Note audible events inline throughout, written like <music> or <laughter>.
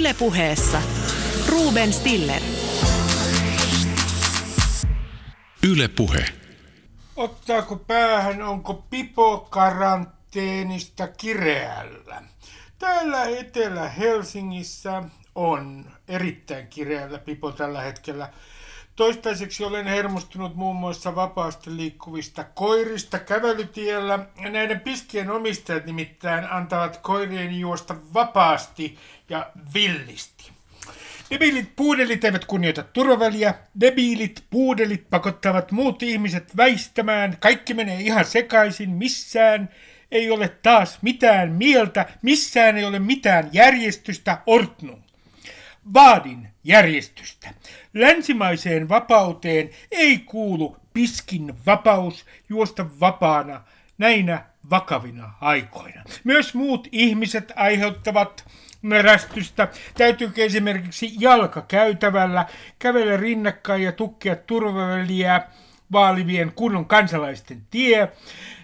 Ylepuheessa Ruben Stiller. Yle-puhe. Ottaako päähän, onko Pipo karanteenista kireällä? Täällä Etelä-Helsingissä on erittäin kireällä Pipo tällä hetkellä. Toistaiseksi olen hermostunut muun muassa vapaasti liikkuvista koirista kävelytiellä. Näiden piskien omistajat nimittäin antavat koirien juosta vapaasti ja villisti. Debiilit puudelit eivät kunnioita turvaväliä. Debiilit puudelit pakottavat muut ihmiset väistämään. Kaikki menee ihan sekaisin. Missään ei ole taas mitään mieltä. Missään ei ole mitään järjestystä. Ortnung. Vaadin järjestystä. Länsimaiseen vapauteen ei kuulu piskin vapaus juosta vapaana näinä vakavina aikoina. Myös muut ihmiset aiheuttavat närästystä. Täytyykö esimerkiksi jalkakäytävällä kävellä rinnakkain ja tukkea turvaväliä vaalivien kunnon kansalaisten tie?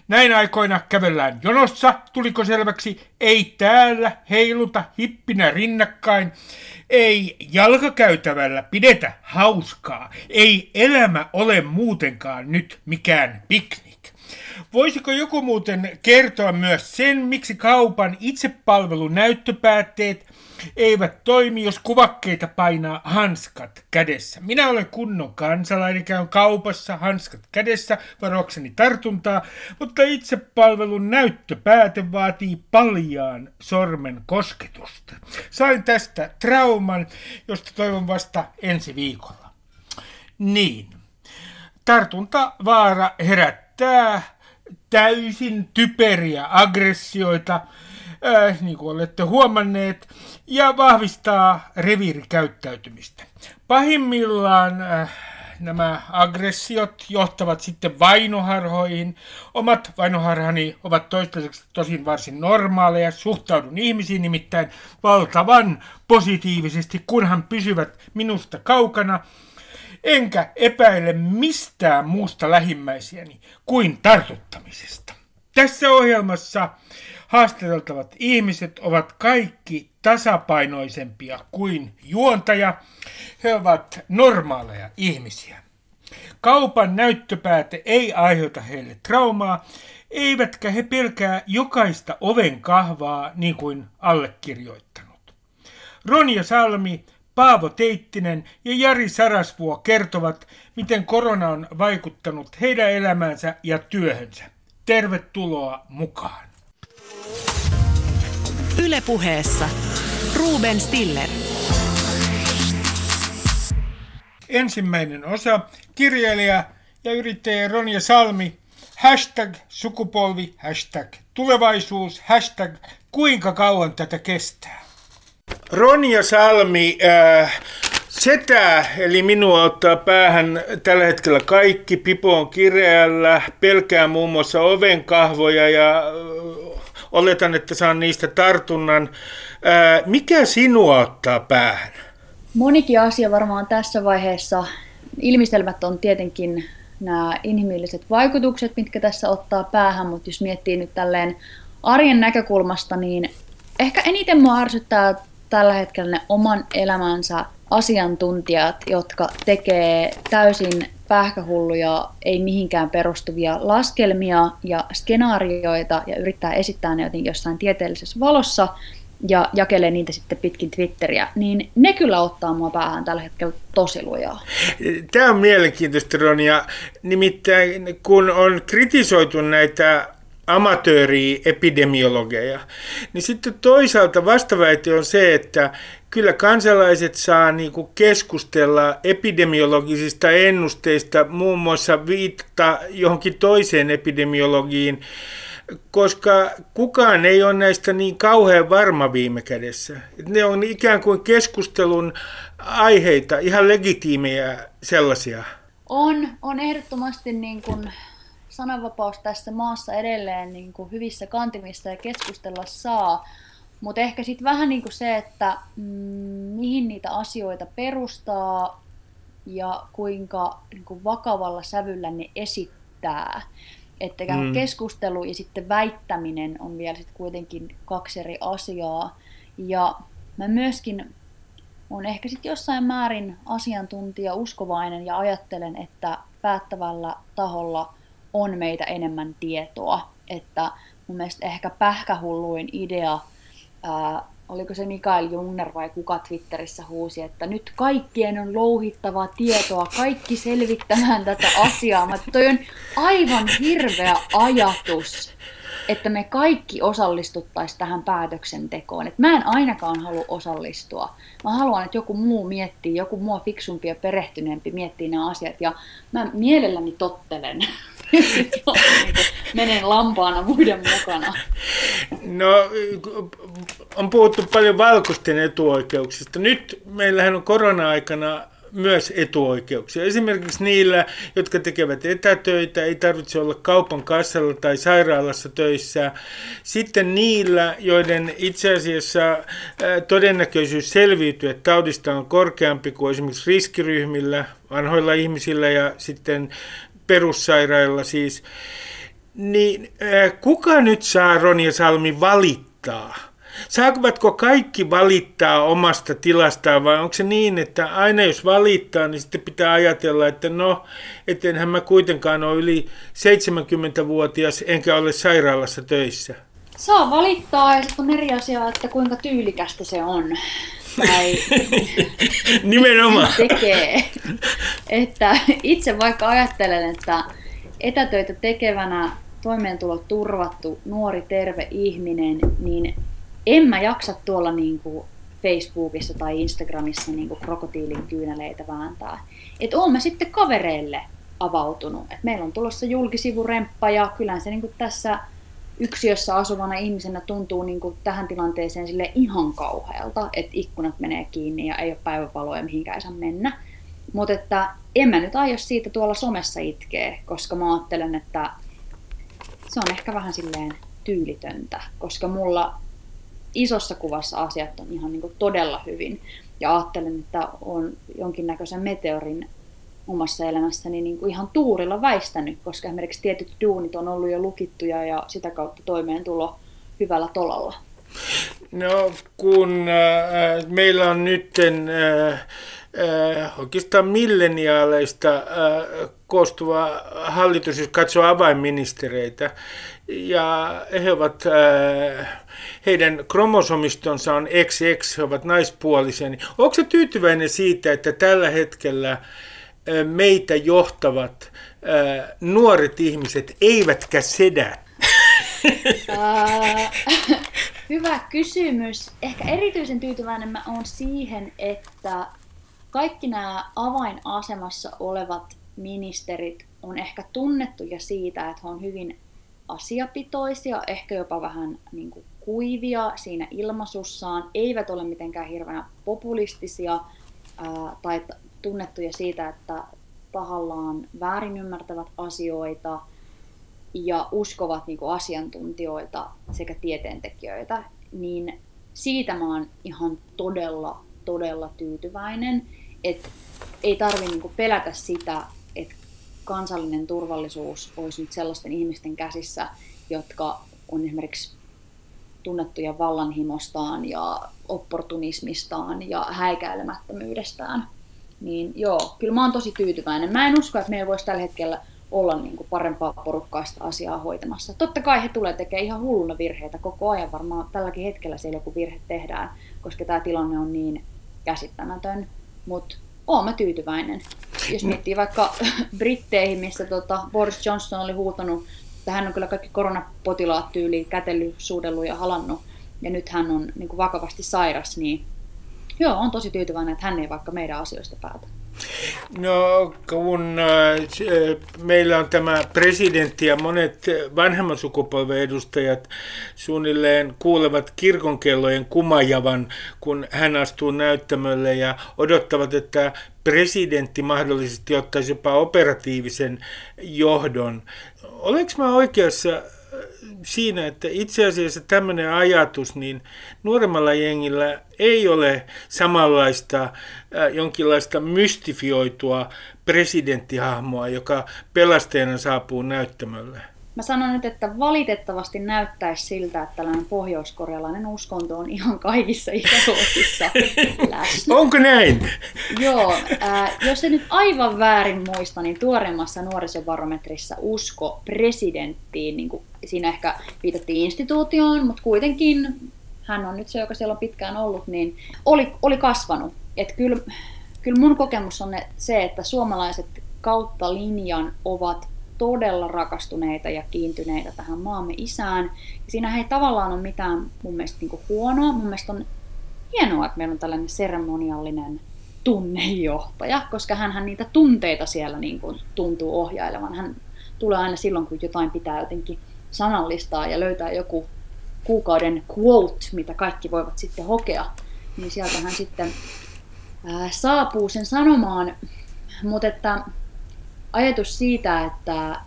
Näin aikoina kävellään jonossa, tuliko selväksi, ei täällä heiluta hippinä rinnakkain, ei jalkakäytävällä pidetä hauskaa, ei elämä ole muutenkaan nyt mikään piknik. Voisiko joku muuten kertoa myös sen, miksi kaupan itsepalvelun näyttöpäätteet eivät toimi, jos kuvakkeita painaa hanskat kädessä. Minä olen kunnon kansalainen, käyn kaupassa hanskat kädessä varoakseni tartuntaa, mutta itsepalvelun näyttöpääte vaatii paljaan sormen kosketusta. Sain tästä trauman, josta toivon vasta ensi viikolla. Niin. Tartuntavaara herättää täysin typeriä aggressioita, äh, niin kuin olette huomanneet, ja vahvistaa reviirikäyttäytymistä. Pahimmillaan äh, nämä aggressiot johtavat sitten vainoharhoihin. Omat vainoharhani ovat toistaiseksi tosin varsin normaaleja. Suhtaudun ihmisiin nimittäin valtavan positiivisesti, kunhan pysyvät minusta kaukana. Enkä epäile mistään muusta lähimmäisiäni kuin tartuttamisesta. Tässä ohjelmassa haastateltavat ihmiset ovat kaikki tasapainoisempia kuin juontaja. He ovat normaaleja ihmisiä. Kaupan näyttöpääte ei aiheuta heille traumaa, eivätkä he pelkää jokaista oven kahvaa niin kuin allekirjoittanut. Ronja Salmi, Paavo Teittinen ja Jari Sarasvuo kertovat, miten korona on vaikuttanut heidän elämäänsä ja työhönsä. Tervetuloa mukaan. Ylepuheessa Ruben Stiller. Ensimmäinen osa, kirjailija ja yrittäjä Ronja Salmi, hashtag sukupolvi, hashtag tulevaisuus, hashtag kuinka kauan tätä kestää. Ronja Salmi, äh, Setä, eli minua ottaa päähän tällä hetkellä kaikki. Pipo on kireällä, pelkää muun muassa ovenkahvoja ja oletan, että saan niistä tartunnan. Ää, mikä sinua ottaa päähän? Monikin asia varmaan tässä vaiheessa. Ilmistelmät on tietenkin nämä inhimilliset vaikutukset, mitkä tässä ottaa päähän, mutta jos miettii nyt tälleen arjen näkökulmasta, niin ehkä eniten mua ärsyttää tällä hetkellä ne oman elämänsä asiantuntijat, jotka tekee täysin pähkähulluja, ei mihinkään perustuvia laskelmia ja skenaarioita ja yrittää esittää ne jotenkin jossain tieteellisessä valossa ja jakelee niitä sitten pitkin Twitteriä, niin ne kyllä ottaa mua päähän tällä hetkellä tosi lujaa. Tämä on mielenkiintoista, Ronia. Nimittäin kun on kritisoitu näitä amatööri-epidemiologeja, niin sitten toisaalta vastaväite on se, että kyllä kansalaiset saa niin kuin keskustella epidemiologisista ennusteista, muun muassa viitata johonkin toiseen epidemiologiin, koska kukaan ei ole näistä niin kauhean varma viime kädessä. Ne on ikään kuin keskustelun aiheita, ihan legitiimejä sellaisia. On, on ehdottomasti niin kuin sananvapaus tässä maassa edelleen niin kuin hyvissä kantimissa ja keskustella saa, mutta ehkä sitten vähän niin kuin se, että mm, mihin niitä asioita perustaa ja kuinka niin kuin vakavalla sävyllä ne esittää. Että mm. keskustelu ja sitten väittäminen on vielä sitten kuitenkin kaksi eri asiaa. Ja mä myöskin on ehkä sitten jossain määrin asiantuntija uskovainen ja ajattelen, että päättävällä taholla on meitä enemmän tietoa. Että mun mielestä ehkä pähkähulluin idea, ää, oliko se Mikael Jungner vai kuka Twitterissä huusi, että nyt kaikkien on louhittava tietoa, kaikki selvittämään tätä asiaa. Mä, toi on aivan hirveä ajatus että me kaikki osallistuttaisiin tähän päätöksentekoon. Et mä en ainakaan halua osallistua. Mä haluan, että joku muu miettii, joku mua fiksumpi ja perehtyneempi miettii nämä asiat. Ja mä mielelläni tottelen. Menen lampaana muiden mukana. No, on puhuttu paljon valkoisten etuoikeuksista. Nyt meillähän on korona-aikana myös etuoikeuksia. Esimerkiksi niillä, jotka tekevät etätöitä, ei tarvitse olla kaupan kassalla tai sairaalassa töissä. Sitten niillä, joiden itse asiassa todennäköisyys selviytyä taudista on korkeampi kuin esimerkiksi riskiryhmillä, vanhoilla ihmisillä ja sitten perussairailla siis, niin kuka nyt saa Ronja Salmi valittaa? Saavatko kaikki valittaa omasta tilastaan vai onko se niin, että aina jos valittaa, niin sitten pitää ajatella, että no, ettenhän mä kuitenkaan ole yli 70-vuotias enkä ole sairaalassa töissä? Saa valittaa ja sitten on eri asia, että kuinka tyylikästä se on. Tai <laughs> Nimenomaan. tekee. Että itse vaikka ajattelen, että etätöitä tekevänä toimeentulo turvattu nuori terve ihminen, niin en mä jaksa tuolla niin kuin Facebookissa tai Instagramissa niin kuin krokotiilin kyyneleitä vääntää. Että oon mä sitten kavereille avautunut. Et meillä on tulossa julkisivuremppa ja kyllähän se niin kuin tässä yksiössä asuvana ihmisenä tuntuu niin kuin tähän tilanteeseen sille ihan kauhealta, että ikkunat menee kiinni ja ei ole päivävaloja mihinkään ei saa mennä. Mutta että en mä nyt aio siitä tuolla somessa itkee, koska mä ajattelen, että se on ehkä vähän silleen tyylitöntä, koska mulla isossa kuvassa asiat on ihan niin kuin todella hyvin. Ja ajattelen, että on jonkinnäköisen meteorin omassa elämässäni niin kuin ihan tuurilla väistänyt, koska esimerkiksi tietyt duunit on ollut jo lukittuja ja sitä kautta toimeentulo hyvällä tolalla. No kun äh, meillä on nyt äh, äh, oikeastaan milleniaaleista äh, koostuva hallitus, jos katsoo avainministereitä, ja he ovat, äh, heidän kromosomistonsa on XX, he ovat naispuolisia. Niin onko se tyytyväinen siitä, että tällä hetkellä äh, meitä johtavat nuoret ihmiset, eivätkä sedät? <laughs> Hyvä kysymys. Ehkä erityisen tyytyväinen mä oon siihen, että kaikki nämä avainasemassa olevat ministerit on ehkä tunnettuja siitä, että he on hyvin asiapitoisia, ehkä jopa vähän niin kuin kuivia siinä ilmaisussaan, eivät ole mitenkään hirveän populistisia ää, tai tunnettuja siitä, että tahallaan väärin ymmärtävät asioita ja uskovat niin kuin asiantuntijoita sekä tieteentekijöitä, niin siitä mä oon ihan todella, todella tyytyväinen, että ei tarvi niin pelätä sitä, että kansallinen turvallisuus olisi nyt sellaisten ihmisten käsissä, jotka on esimerkiksi tunnettuja vallanhimostaan ja opportunismistaan ja häikäilemättömyydestään. Niin joo, kyllä mä oon tosi tyytyväinen. Mä en usko, että meillä voisi tällä hetkellä olla niin kuin parempaa porukkaista asiaa hoitamassa. Totta kai he tulee tekemään ihan hulluna virheitä koko ajan. Varmaan tälläkin hetkellä siellä joku virhe tehdään, koska tämä tilanne on niin käsittämätön. Mutta oon mä tyytyväinen. Jos miettii vaikka <laughs> Britteihin, missä tota Boris Johnson oli huutanut, että hän on kyllä kaikki koronapotilaat tyyliin kätellyt, suudellut ja halannut, ja nyt hän on niin kuin vakavasti sairas, niin joo, on tosi tyytyväinen, että hän ei vaikka meidän asioista päätä. No kun äh, meillä on tämä presidentti ja monet vanhemman sukupolven edustajat suunnilleen kuulevat kirkonkellojen kumajavan, kun hän astuu näyttämölle ja odottavat, että presidentti mahdollisesti ottaisi jopa operatiivisen johdon. Olenko mä oikeassa siinä, että itse asiassa tämmöinen ajatus, niin nuoremmalla jengillä ei ole samanlaista äh, jonkinlaista mystifioitua presidenttihahmoa, joka pelastajana saapuu näyttämölle. Mä sanon nyt, että valitettavasti näyttäisi siltä, että tällainen pohjoiskorealainen uskonto on ihan kaikissa ikäluokissa <laughs> läsnä. Onko näin? Joo, äh, jos en nyt aivan väärin muista, niin tuoreimmassa nuorisobarometrissa usko presidenttiin, niin kuin siinä ehkä viitattiin instituutioon, mutta kuitenkin hän on nyt se, joka siellä on pitkään ollut, niin oli, oli kasvanut. Että kyllä, kyllä mun kokemus on se, että suomalaiset kautta linjan ovat todella rakastuneita ja kiintyneitä tähän maamme isään. Ja siinä ei tavallaan ole mitään mun mielestä niin huonoa. Mun mielestä on hienoa, että meillä on tällainen seremoniallinen tunnejohtaja, koska hän niitä tunteita siellä niin kuin tuntuu ohjailevan. Hän tulee aina silloin, kun jotain pitää jotenkin sanallistaa ja löytää joku kuukauden quote, mitä kaikki voivat sitten hokea, niin sieltä hän sitten ää, saapuu sen sanomaan. Mutta että ajatus siitä, että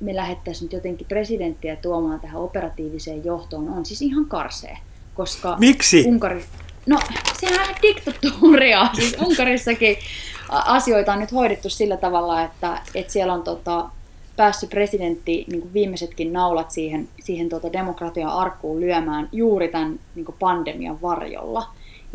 me lähettäisiin nyt jotenkin presidenttiä tuomaan tähän operatiiviseen johtoon, on siis ihan karsee. Koska Miksi? Unkari, no sehän on diktatuuria. <laughs> Siis Unkarissakin asioita on nyt hoidettu sillä tavalla, että, että siellä on tota, päässyt presidentti niin kuin viimeisetkin naulat siihen, siihen tota demokratian arkkuun lyömään juuri tämän niin kuin pandemian varjolla.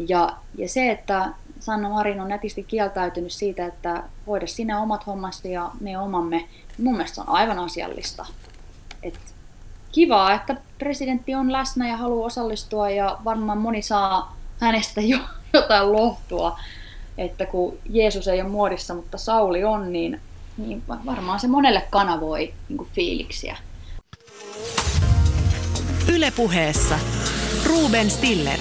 Ja, ja se, että Sanna Marin on nätisti kieltäytynyt siitä, että hoida sinä omat hommasi ja me omamme, mun mielestä on aivan asiallista. Et kivaa, että presidentti on läsnä ja haluaa osallistua ja varmaan moni saa hänestä jo <laughs> jotain lohtua, että kun Jeesus ei ole muodissa, mutta Sauli on, niin niin varmaan se monelle kanavoi niin fiiliksiä. Ylepuheessa Ruben Stiller.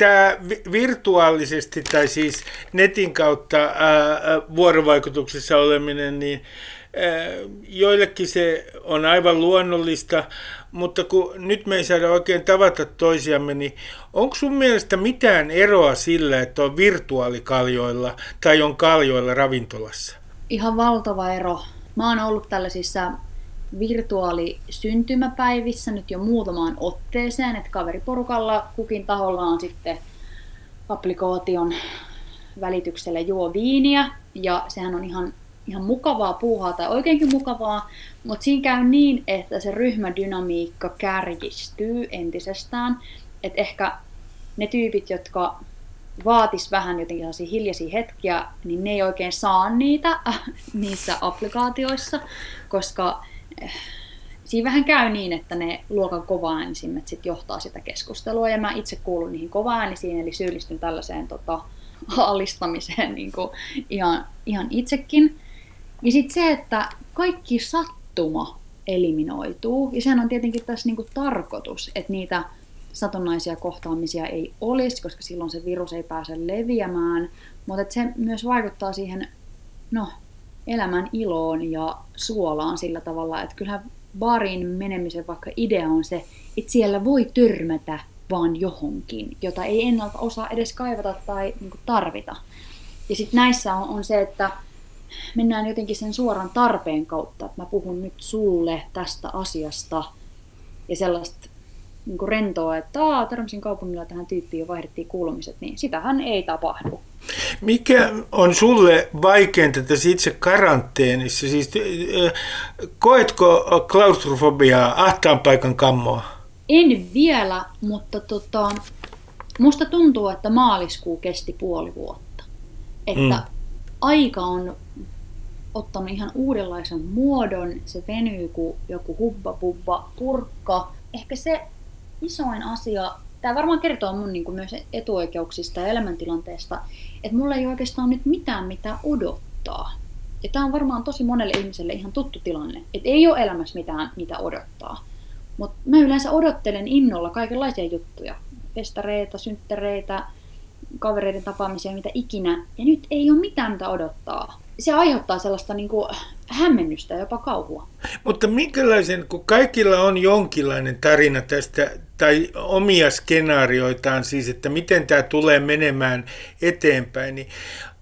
Tämä virtuaalisesti tai siis netin kautta ää, vuorovaikutuksessa oleminen, niin joillekin se on aivan luonnollista, mutta kun nyt me ei saada oikein tavata toisiamme, niin onko sun mielestä mitään eroa sillä, että on virtuaalikaljoilla tai on kaljoilla ravintolassa? Ihan valtava ero. Mä oon ollut tällaisissa virtuaalisyntymäpäivissä nyt jo muutamaan otteeseen, että kaveriporukalla kukin taholla on sitten applikaation välityksellä juo viiniä, ja sehän on ihan ihan mukavaa puuhaa tai oikeinkin mukavaa, mutta siinä käy niin, että se ryhmädynamiikka kärjistyy entisestään. Että ehkä ne tyypit, jotka vaatis vähän jotenkin sellaisia hiljaisia hetkiä, niin ne ei oikein saa niitä <laughs> niissä applikaatioissa, koska siinä vähän käy niin, että ne luokan kovaäänisimmät sit johtaa sitä keskustelua, ja mä itse kuulun niihin kovaäänisiin, eli syyllistyn tällaiseen tota, alistamiseen niin kuin ihan, ihan itsekin. Ja sitten se, että kaikki sattuma eliminoituu, ja sehän on tietenkin tässä niinku tarkoitus, että niitä satunnaisia kohtaamisia ei olisi, koska silloin se virus ei pääse leviämään, mutta se myös vaikuttaa siihen no, elämän iloon ja suolaan sillä tavalla, että kyllähän baariin menemisen vaikka idea on se, että siellä voi törmätä vaan johonkin, jota ei ennalta osaa edes kaivata tai niin tarvita. Ja sitten näissä on, on se, että mennään jotenkin sen suoran tarpeen kautta, että mä puhun nyt sulle tästä asiasta ja sellaista niin kuin rentoa, että Aa, törmäsin kaupungilla tähän tyyppiin ja vaihdettiin kuulumiset, niin sitähän ei tapahdu. Mikä on sulle vaikeinta tässä itse karanteenissa? Siis, äh, koetko klaustrofobiaa, ahtaan paikan kammoa? En vielä, mutta tota, musta tuntuu, että maaliskuu kesti puoli vuotta. Että mm. aika on ottanut ihan uudenlaisen muodon. Se venyy kuin joku hubba bubba purkka. Ehkä se isoin asia, tämä varmaan kertoo mun niin kuin myös etuoikeuksista ja elämäntilanteesta, että mulla ei oikeastaan nyt mitään mitä odottaa. Ja tämä on varmaan tosi monelle ihmiselle ihan tuttu tilanne, että ei ole elämässä mitään, mitä odottaa. Mutta mä yleensä odottelen innolla kaikenlaisia juttuja. Festareita, synttereitä, kavereiden tapaamisia, mitä ikinä. Ja nyt ei ole mitään mitä odottaa se aiheuttaa sellaista niin kuin hämmennystä ja jopa kauhua. Mutta minkälaisen, kun kaikilla on jonkinlainen tarina tästä, tai omia skenaarioitaan siis, että miten tämä tulee menemään eteenpäin, niin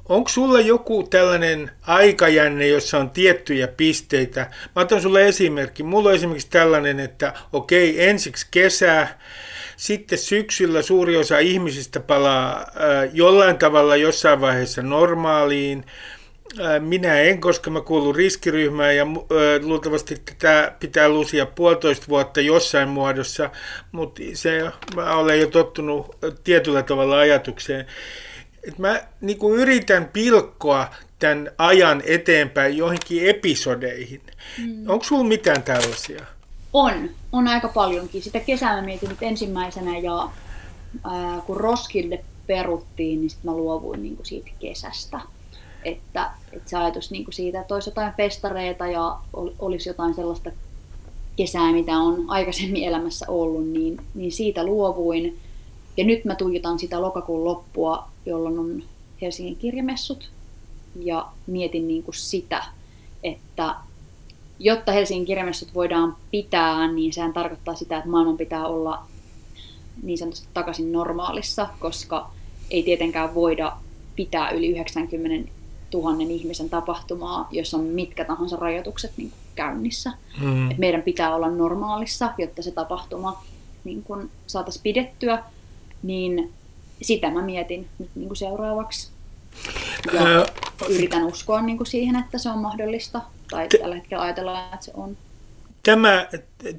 onko sulla joku tällainen aikajänne, jossa on tiettyjä pisteitä? Mä otan sulle esimerkki. Mulla on esimerkiksi tällainen, että okei, ensiksi kesä, sitten syksyllä suuri osa ihmisistä palaa äh, jollain tavalla jossain vaiheessa normaaliin, Minä en, koska mä kuulun riskiryhmään ja luultavasti tätä pitää lusia puolitoista vuotta jossain muodossa, mutta se, mä olen jo tottunut tietyllä tavalla ajatukseen. että mä niin yritän pilkkoa tämän ajan eteenpäin johonkin episodeihin. Mm. Onko sulla mitään tällaisia? On, on aika paljonkin. Sitä kesää mä mietin nyt ensimmäisenä ja ää, kun Roskilde peruttiin, niin sitten mä luovuin niin kuin siitä kesästä. Että, että se ajatus niin kuin siitä, että olisi jotain festareita ja olisi jotain sellaista kesää, mitä on aikaisemmin elämässä ollut, niin, niin siitä luovuin. Ja nyt mä tuijotan sitä lokakuun loppua, jolloin on Helsingin kirjamessut. Ja mietin niin kuin sitä, että jotta Helsingin kirjamessut voidaan pitää, niin sehän tarkoittaa sitä, että maailman pitää olla niin sanotusti takaisin normaalissa, koska ei tietenkään voida pitää yli 90 000 ihmisen tapahtumaa, jos on mitkä tahansa rajoitukset niin kuin käynnissä. Mm. Et meidän pitää olla normaalissa, jotta se tapahtuma niin kuin saataisiin pidettyä, niin sitä mä mietin nyt niin kuin seuraavaksi. Ja yritän uskoa niin kuin siihen, että se on mahdollista, tai tällä hetkellä ajatellaan, että se on tämä,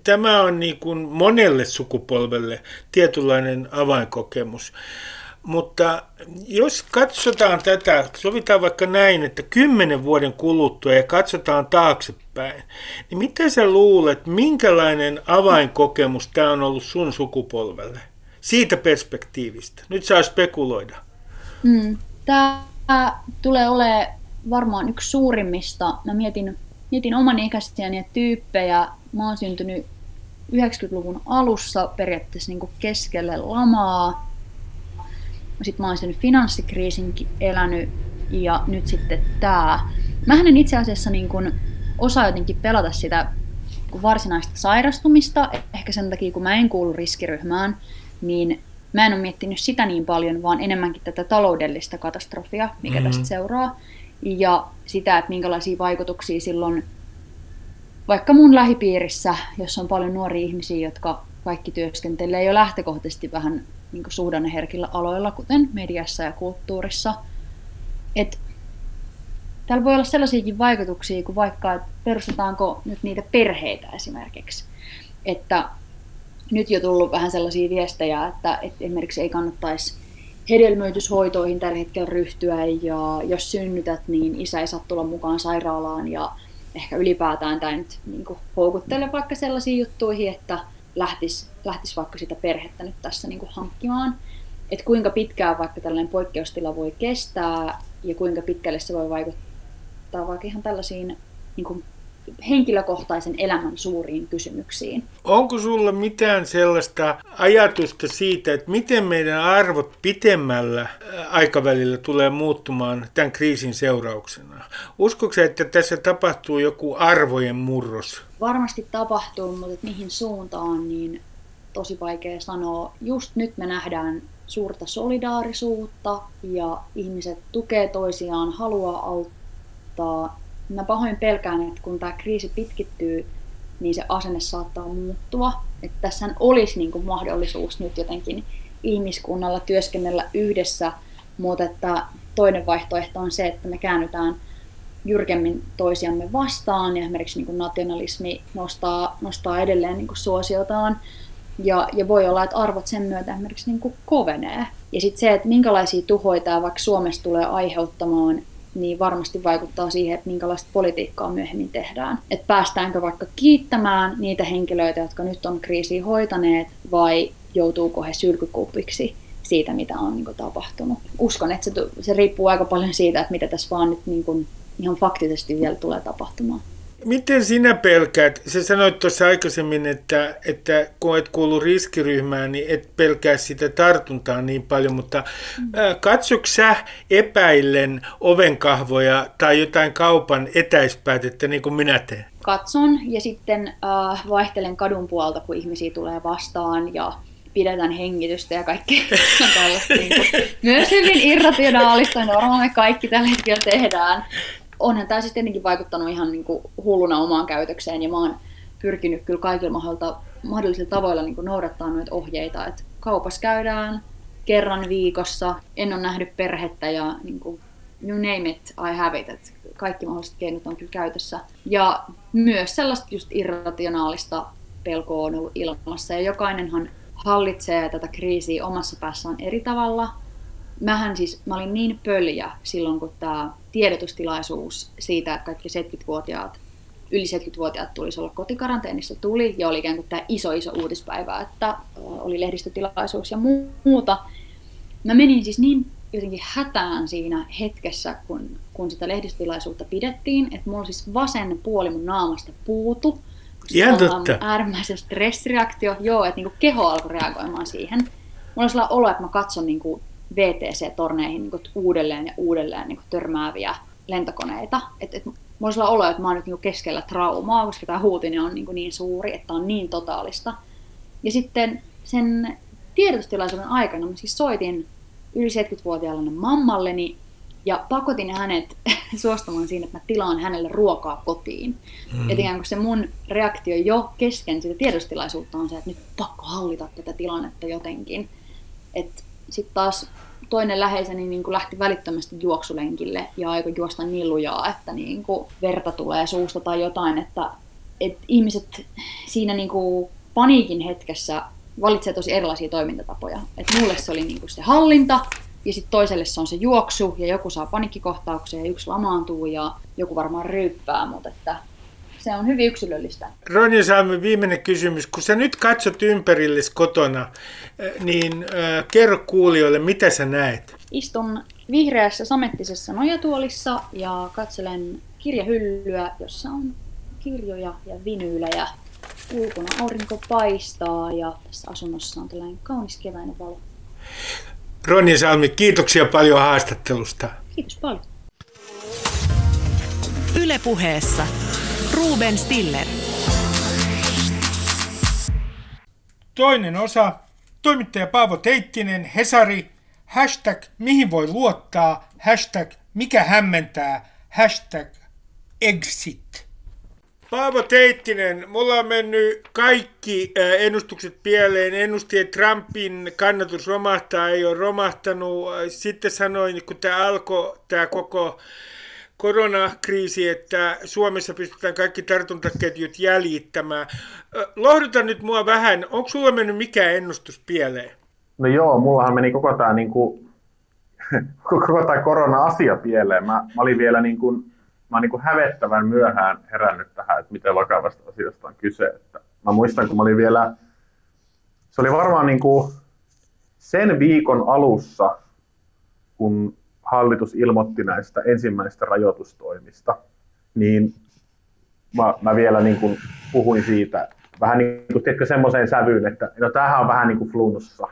tämä on niin kuin monelle sukupolvelle tietynlainen avainkokemus. Mutta jos katsotaan tätä, sovitaan vaikka näin, että kymmenen vuoden kuluttua ja katsotaan taaksepäin, niin mitä sä luulet, minkälainen avainkokemus tämä on ollut sun sukupolvelle? Siitä perspektiivistä. Nyt saa spekuloida. Mm, tämä tulee olemaan varmaan yksi suurimmista. Mä mietin, mietin oman ikäisiäni tyyppejä. Mä oon syntynyt 90-luvun alussa periaatteessa niin keskelle lamaa sitten mä oon sen finanssikriisin elänyt ja nyt sitten tämä. Mähän en itse asiassa niin kun osaa jotenkin pelata sitä varsinaista sairastumista, ehkä sen takia kun mä en kuulu riskiryhmään, niin mä en ole miettinyt sitä niin paljon, vaan enemmänkin tätä taloudellista katastrofia, mikä mm-hmm. tästä seuraa. Ja sitä, että minkälaisia vaikutuksia silloin vaikka mun lähipiirissä, jossa on paljon nuoria ihmisiä, jotka kaikki työskentelee jo lähtökohtaisesti vähän niin suhdanneherkillä aloilla, kuten mediassa ja kulttuurissa. Et täällä voi olla sellaisiakin vaikutuksia kuin vaikka, että perustetaanko nyt niitä perheitä esimerkiksi. Että nyt jo tullut vähän sellaisia viestejä, että, että esimerkiksi ei kannattaisi hedelmöityshoitoihin tällä hetkellä ryhtyä ja jos synnytät, niin isä ei saa tulla mukaan sairaalaan ja ehkä ylipäätään tämä nyt niin houkuttele vaikka sellaisiin juttuihin, että lähtisi, lähtisi vaikka sitä perhettä nyt tässä niin kuin hankkimaan. Että kuinka pitkään vaikka tällainen poikkeustila voi kestää ja kuinka pitkälle se voi vaikuttaa vaikka ihan tällaisiin niin kuin henkilökohtaisen elämän suuriin kysymyksiin. Onko sulla mitään sellaista ajatusta siitä, että miten meidän arvot pitemmällä äh, aikavälillä tulee muuttumaan tämän kriisin seurauksena? Uskotko että tässä tapahtuu joku arvojen murros? Varmasti tapahtuu, mutta että mihin suuntaan, niin tosi vaikea sanoa. Just nyt me nähdään suurta solidaarisuutta ja ihmiset tukee toisiaan, haluaa auttaa mä pahoin pelkään, että kun tämä kriisi pitkittyy, niin se asenne saattaa muuttua. Että tässä olisi niin kuin mahdollisuus nyt jotenkin ihmiskunnalla työskennellä yhdessä, mutta että toinen vaihtoehto on se, että me käännytään jyrkemmin toisiamme vastaan ja esimerkiksi niin kuin nationalismi nostaa, nostaa edelleen niin kuin suosiotaan. Ja, ja voi olla, että arvot sen myötä esimerkiksi niin kuin kovenee. Ja sitten se, että minkälaisia tuhoja tämä vaikka Suomessa tulee aiheuttamaan, niin varmasti vaikuttaa siihen, että minkälaista politiikkaa myöhemmin tehdään. Että päästäänkö vaikka kiittämään niitä henkilöitä, jotka nyt on kriisiä hoitaneet, vai joutuuko he sylkykupiksi siitä, mitä on niin kuin, tapahtunut. Uskon, että se, se riippuu aika paljon siitä, että mitä tässä vaan nyt niin kuin, ihan faktisesti vielä tulee tapahtumaan. Miten sinä pelkäät? Sä sanoit tuossa aikaisemmin, että, että kun et kuulu riskiryhmään, niin et pelkää sitä tartuntaa niin paljon, mutta mm. katsoks sä epäillen ovenkahvoja tai jotain kaupan etäispäätettä niin kuin minä teen? Katson ja sitten äh, vaihtelen kadun puolta, kun ihmisiä tulee vastaan ja pidetään hengitystä ja kaikki <laughs> niin myös hyvin irrationaalista, me kaikki tällä hetkellä tehdään onhan tämä siis tietenkin vaikuttanut ihan niin kuin hulluna omaan käytökseen ja mä oon pyrkinyt kyllä kaikilla mahdollisilla tavoilla niin kuin noudattaa noita ohjeita, että kaupas käydään kerran viikossa, en ole nähnyt perhettä ja niin kuin you name it, I have it. Et kaikki mahdolliset keinot on kyllä käytössä. Ja myös sellaista just irrationaalista pelkoa on ollut ilmassa. Ja jokainenhan hallitsee tätä kriisiä omassa päässään eri tavalla. Mähän siis, mä olin niin pöljä silloin, kun tämä tiedotustilaisuus siitä, että kaikki 70-vuotiaat, yli 70-vuotiaat tulisi olla kotikaranteenissa tuli, ja oli ikään kuin tämä iso iso uutispäivä, että oli lehdistötilaisuus ja muuta. Mä menin siis niin jotenkin hätään siinä hetkessä, kun, kun sitä lehdistötilaisuutta pidettiin, että mulla siis vasen puoli mun naamasta puutu, Ihan totta. äärimmäisen stressireaktio, joo, että niinku keho alkoi reagoimaan siihen. Mulla oli sellainen olo, että mä katson niinku VTC-torneihin niinku uudelleen ja uudelleen niinku törmääviä lentokoneita. Et, et, mulla sellainen olo, että mä oon nyt niinku keskellä traumaa, koska tämä huutinen on niinku niin suuri, että on niin totaalista. Ja sitten sen tiedotustilaisuuden aikana mä siis soitin yli 70-vuotiaalle mammalleni ja pakotin hänet <laughs> suostumaan siinä, että mä tilaan hänelle ruokaa kotiin. Mm. Et ikään kuin se mun reaktio jo kesken sitä tiedostilaisuutta on se, että nyt pakko hallita tätä tilannetta jotenkin. Sitten taas toinen läheiseni niin kuin lähti välittömästi juoksulenkille ja aika juosta niin lujaa, että niin kuin verta tulee suusta tai jotain, että, että ihmiset siinä niin kuin paniikin hetkessä valitsee tosi erilaisia toimintatapoja. Et mulle se oli niin kuin se hallinta, ja sitten toiselle se on se juoksu, ja joku saa panikkikohtauksia, ja yksi lamaantuu, ja joku varmaan ryyppää, mutta että se on hyvin yksilöllistä. Ronja Salmi, viimeinen kysymys. Kun sä nyt katsot ympärilles kotona, niin äh, kerro kuulijoille, mitä sä näet? Istun vihreässä samettisessa nojatuolissa ja katselen kirjahyllyä, jossa on kirjoja ja vinyylejä. Ulkona aurinko paistaa ja tässä asunnossa on tällainen kaunis keväinen valo. Ronja Salmi, kiitoksia paljon haastattelusta. Kiitos paljon. Ylepuheessa Ruben Stiller. Toinen osa. Toimittaja Paavo Teittinen, Hesari, hashtag mihin voi luottaa, hashtag mikä hämmentää, hashtag exit. Paavo Teittinen, mulla on mennyt kaikki ennustukset pieleen. Ennustin, että Trumpin kannatus romahtaa, ei ole romahtanut. Sitten sanoin, kun tämä alkoi, tämä koko koronakriisi, että Suomessa pystytään kaikki tartuntaketjut jäljittämään. Lohduta nyt mua vähän, onko sulla mennyt mikään ennustus pieleen? No joo, mullahan meni koko tämä niin kuin, <laughs> koko tämä korona-asia pieleen. Mä, mä olin vielä niin kuin, mä olen niin kuin hävettävän myöhään herännyt tähän, että miten vakavasta asiasta on kyse. Että mä muistan, kun mä olin vielä, se oli varmaan niin kuin sen viikon alussa, kun hallitus ilmoitti näistä ensimmäistä rajoitustoimista, niin mä, mä vielä niin kuin puhuin siitä vähän niin kuin, tiedätkö, semmoiseen sävyyn, että no tämähän on vähän niin kuin flunssa.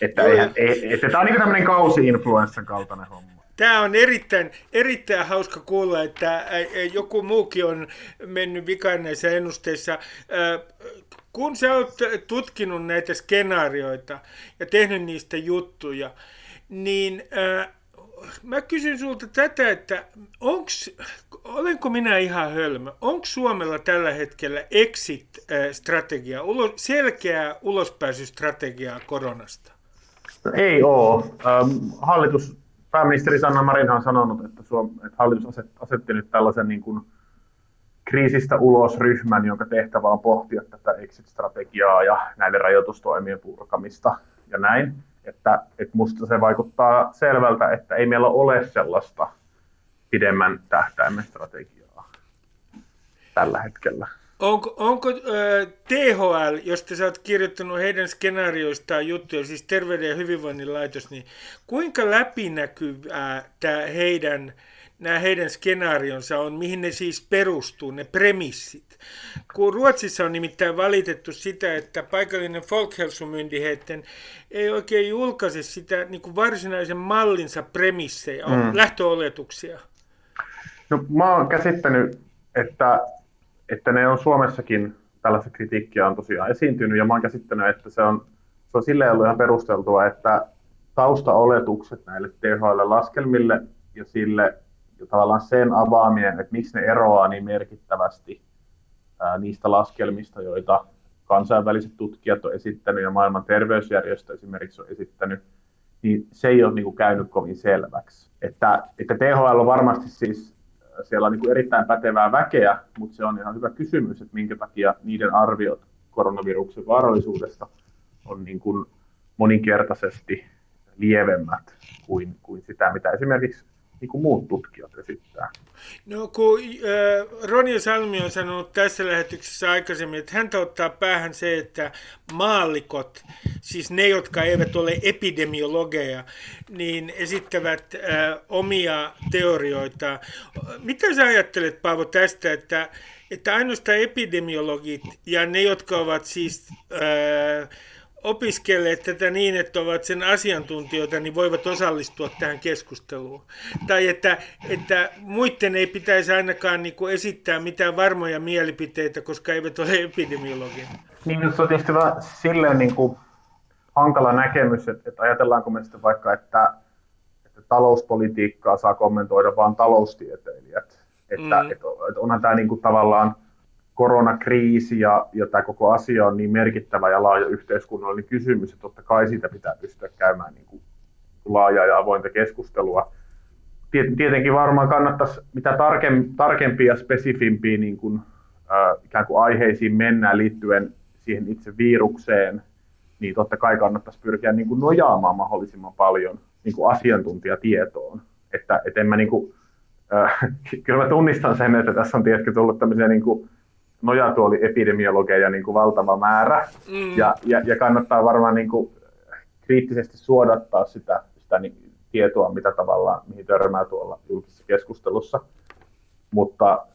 Että, eihän, ei, että tämä on niin tämmöinen kausi-influenssan kaltainen homma. Tämä on erittäin, erittäin hauska kuulla, että joku muukin on mennyt vikaan näissä ennusteissa. Kun sä oot tutkinut näitä skenaarioita ja tehnyt niistä juttuja, niin äh, mä kysyn sulta tätä, että onks, olenko minä ihan hölmö? Onko Suomella tällä hetkellä exit-strategia, selkeää ulospääsystrategiaa koronasta? Ei ole. Ähm, hallitus, pääministeri Sanna Marin on sanonut, että, Suom, että hallitus asetti nyt tällaisen niin kuin kriisistä ulos ryhmän, jonka tehtävä on pohtia tätä exit-strategiaa ja näiden rajoitustoimien purkamista ja näin että, että musta se vaikuttaa selvältä, että ei meillä ole sellaista pidemmän tähtäimen strategiaa tällä hetkellä. Onko, onko äh, THL, josta sä oot kirjoittanut heidän skenaarioistaan juttuja, siis Terveyden ja hyvinvoinnin laitos, niin kuinka läpinäkyvää tämä heidän nämä heidän skenaarionsa on, mihin ne siis perustuu, ne premissit. Kun Ruotsissa on nimittäin valitettu sitä, että paikallinen Folkhälsomyndigheten ei oikein julkaise sitä niin kuin varsinaisen mallinsa premissejä, mm. lähtöoletuksia. No, mä oon käsittänyt, että, että ne on Suomessakin tällaista kritiikkiä on tosiaan esiintynyt, ja mä oon käsittänyt, että se on, se on silleen ollut ihan perusteltua, että taustaoletukset näille THL-laskelmille ja sille ja tavallaan sen avaaminen, että miksi ne eroaa niin merkittävästi ää, niistä laskelmista, joita kansainväliset tutkijat on esittänyt ja maailman terveysjärjestö esimerkiksi on esittänyt, niin se ei ole niin kuin käynyt kovin selväksi. Että, että THL on varmasti siis siellä on niin kuin erittäin pätevää väkeä, mutta se on ihan hyvä kysymys, että minkä takia niiden arviot koronaviruksen vaarallisuudesta on niin kuin moninkertaisesti lievemmät kuin, kuin sitä, mitä esimerkiksi niin kuin muut tutkijat esittää. No kun äh, Ronja Salmi on sanonut tässä lähetyksessä aikaisemmin, että häntä ottaa päähän se, että maallikot, siis ne, jotka eivät ole epidemiologeja, niin esittävät äh, omia teorioita. Mitä sä ajattelet, Paavo, tästä, että, että ainoastaan epidemiologit ja ne, jotka ovat siis... Äh, opiskelleet tätä niin, että ovat sen asiantuntijoita, niin voivat osallistua tähän keskusteluun. Tai että, että muiden ei pitäisi ainakaan niin kuin esittää mitään varmoja mielipiteitä, koska eivät ole epidemiologia. Niin, se on tietysti vähän silleen niin kuin hankala näkemys, että, että ajatellaanko me sitten vaikka, että, että talouspolitiikkaa saa kommentoida vain taloustieteilijät. Että, mm. että, että onhan tämä niin kuin tavallaan koronakriisi ja, ja tämä koko asia on niin merkittävä ja laaja yhteiskunnallinen kysymys, että totta kai siitä pitää pystyä käymään niin kuin laajaa ja avointa keskustelua. Tietenkin varmaan kannattaisi mitä tarkem, tarkempia ja spesifimpiä niin kuin, äh, ikään kuin aiheisiin mennään liittyen siihen itse virukseen, niin totta kai kannattaisi pyrkiä niin kuin nojaamaan mahdollisimman paljon niin kuin asiantuntijatietoon. Että et en mä niin kuin, äh, <laughs> kyllä mä tunnistan sen, että tässä on tietenkin tullut tämmöisiä niin kuin, nojatuoli epidemiologeja niin kuin valtava määrä, mm. ja, ja, ja kannattaa varmaan niin kuin kriittisesti suodattaa sitä, sitä niin, tietoa, mitä tavallaan, mihin törmää tuolla julkisessa keskustelussa. Mutta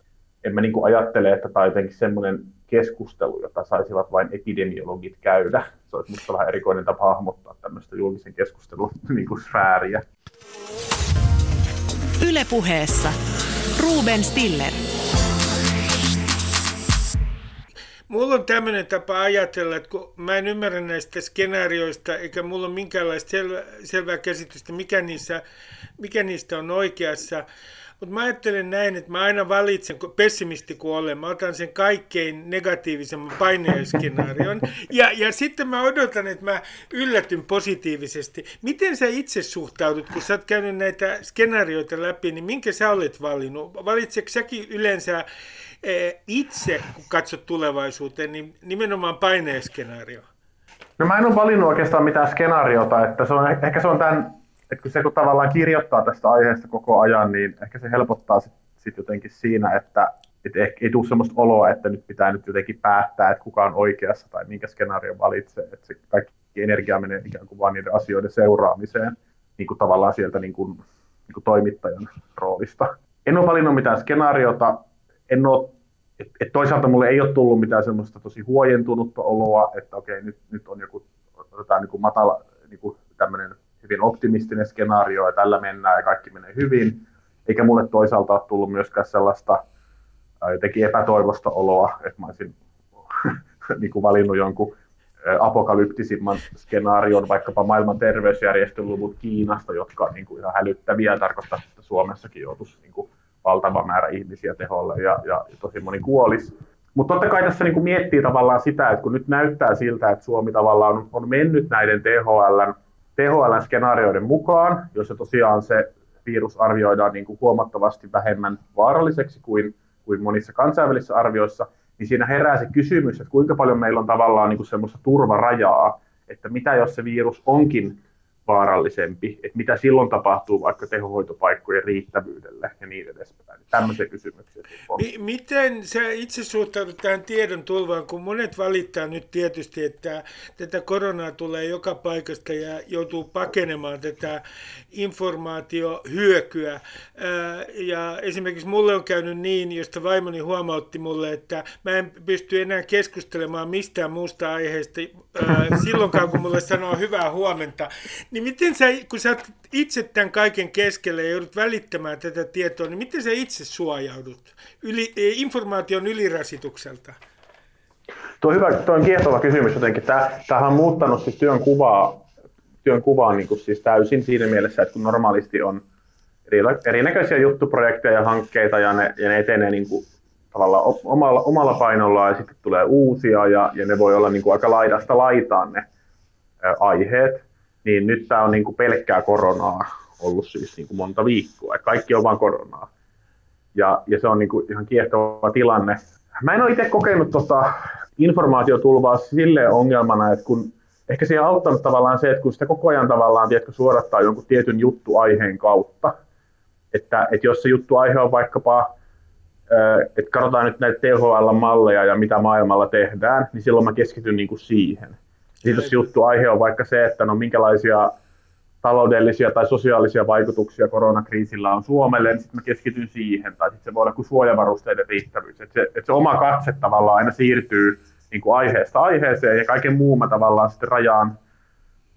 en mä niin kuin ajattele, että tämä on jotenkin semmoinen keskustelu, jota saisivat vain epidemiologit käydä. Se olisi minusta vähän erikoinen tapa hahmottaa tämmöistä julkisen keskustelun <laughs> niin kuin sfääriä. Ylepuheessa Ruben Stiller. Mulla on tämmöinen tapa ajatella, että kun mä en ymmärrä näistä skenaarioista, eikä mulla ole minkäänlaista selvä, selvää käsitystä, mikä, niissä, mikä niistä on oikeassa. Mutta mä ajattelen näin, että mä aina valitsen, pessimisti kun olen, mä otan sen kaikkein negatiivisemman paineiskenaarion. Ja, ja sitten mä odotan, että mä yllätyn positiivisesti. Miten sä itse suhtaudut, kun sä oot käynyt näitä skenaarioita läpi, niin minkä sä olet valinnut? Valitsetko säkin yleensä itse, kun katsot tulevaisuuteen, niin nimenomaan paineeskenaario? No mä en ole valinnut oikeastaan mitään skenaariota, että se on, ehkä se on tämän, että kun se kun tavallaan kirjoittaa tästä aiheesta koko ajan, niin ehkä se helpottaa sitten sit jotenkin siinä, että et ehkä ei tule sellaista oloa, että nyt pitää nyt jotenkin päättää, että kuka on oikeassa tai minkä skenaario valitsee, että se kaikki energia menee ikään kuin vain niiden asioiden seuraamiseen, niin kuin tavallaan sieltä niin kuin, niin kuin toimittajan roolista. En ole valinnut mitään skenaariota, en ole, et, et toisaalta mulle ei ole tullut mitään semmoista tosi huojentunutta oloa, että okei, nyt, nyt on joku, otetaan niin kuin matala, niin kuin tämmöinen hyvin optimistinen skenaario ja tällä mennään ja kaikki menee hyvin. Eikä mulle toisaalta ole tullut myöskään sellaista jotenkin epätoivosta oloa, että mä olisin <laughs> niin kuin valinnut jonkun apokalyptisimman skenaarion, vaikkapa maailman terveysjärjestön luvut Kiinasta, jotka on niin kuin ihan hälyttäviä, tarkoittaa, että Suomessakin joutuisi niin kuin valtava määrä ihmisiä teholle ja, ja, tosi moni kuolisi. Mutta totta kai tässä niin miettii tavallaan sitä, että kun nyt näyttää siltä, että Suomi tavallaan on, on mennyt näiden THL, THL-skenaarioiden mukaan, jossa tosiaan se virus arvioidaan niin kuin huomattavasti vähemmän vaaralliseksi kuin, kuin monissa kansainvälisissä arvioissa, niin siinä herää se kysymys, että kuinka paljon meillä on tavallaan niin kuin semmoista turvarajaa, että mitä jos se virus onkin vaarallisempi, että mitä silloin tapahtuu vaikka tehohoitopaikkojen riittävyydelle ja niin edespäin. Tämmöisiä kysymyksiä. M- miten sä itse suhtaudut tähän tiedon tulvaan, kun monet valittaa nyt tietysti, että tätä koronaa tulee joka paikasta ja joutuu pakenemaan tätä informaatiohyökyä. Ja esimerkiksi mulle on käynyt niin, josta vaimoni huomautti mulle, että mä en pysty enää keskustelemaan mistään muusta aiheesta silloinkaan, kun mulle sanoo hyvää huomenta niin miten sä, kun sä itse tämän kaiken keskellä ja joudut välittämään tätä tietoa, niin miten sä itse suojaudut yli, e, informaation ylirasitukselta? Tuo, hyvä, tuo on kiehtova kysymys jotenkin. Tämä, tämähän on muuttanut siis työn kuvaa, työn kuvaa niin kuin siis täysin siinä mielessä, että kun normaalisti on eri, erinäköisiä juttuprojekteja ja hankkeita ja ne, ja ne etenee niin kuin tavallaan omalla, omalla painollaan ja sitten tulee uusia ja, ja ne voi olla niin kuin aika laidasta laitaan ne aiheet, niin nyt tämä on niin kuin pelkkää koronaa ollut siis niin kuin monta viikkoa. Ja kaikki on vain koronaa. Ja, ja se on niin kuin ihan kiehtova tilanne. Mä en ole itse kokenut tota informaatiotulvaa sille ongelmana, että kun ehkä siihen auttanut tavallaan se, että kun sitä koko ajan tavallaan tiedätkö, suorattaa jonkun tietyn juttuaiheen kautta, että, että jos se juttuaihe on vaikkapa, että katsotaan nyt näitä THL-malleja ja mitä maailmalla tehdään, niin silloin mä keskityn niin kuin siihen. Sitten jos juttuaihe on vaikka se, että no minkälaisia taloudellisia tai sosiaalisia vaikutuksia koronakriisillä on Suomelle, niin sitten mä keskityn siihen. Tai sitten se voi olla kuin suojavarusteiden riittävyys. Että se, että se oma katse tavallaan aina siirtyy niin kuin aiheesta aiheeseen ja kaiken muun mä tavallaan sitten rajaan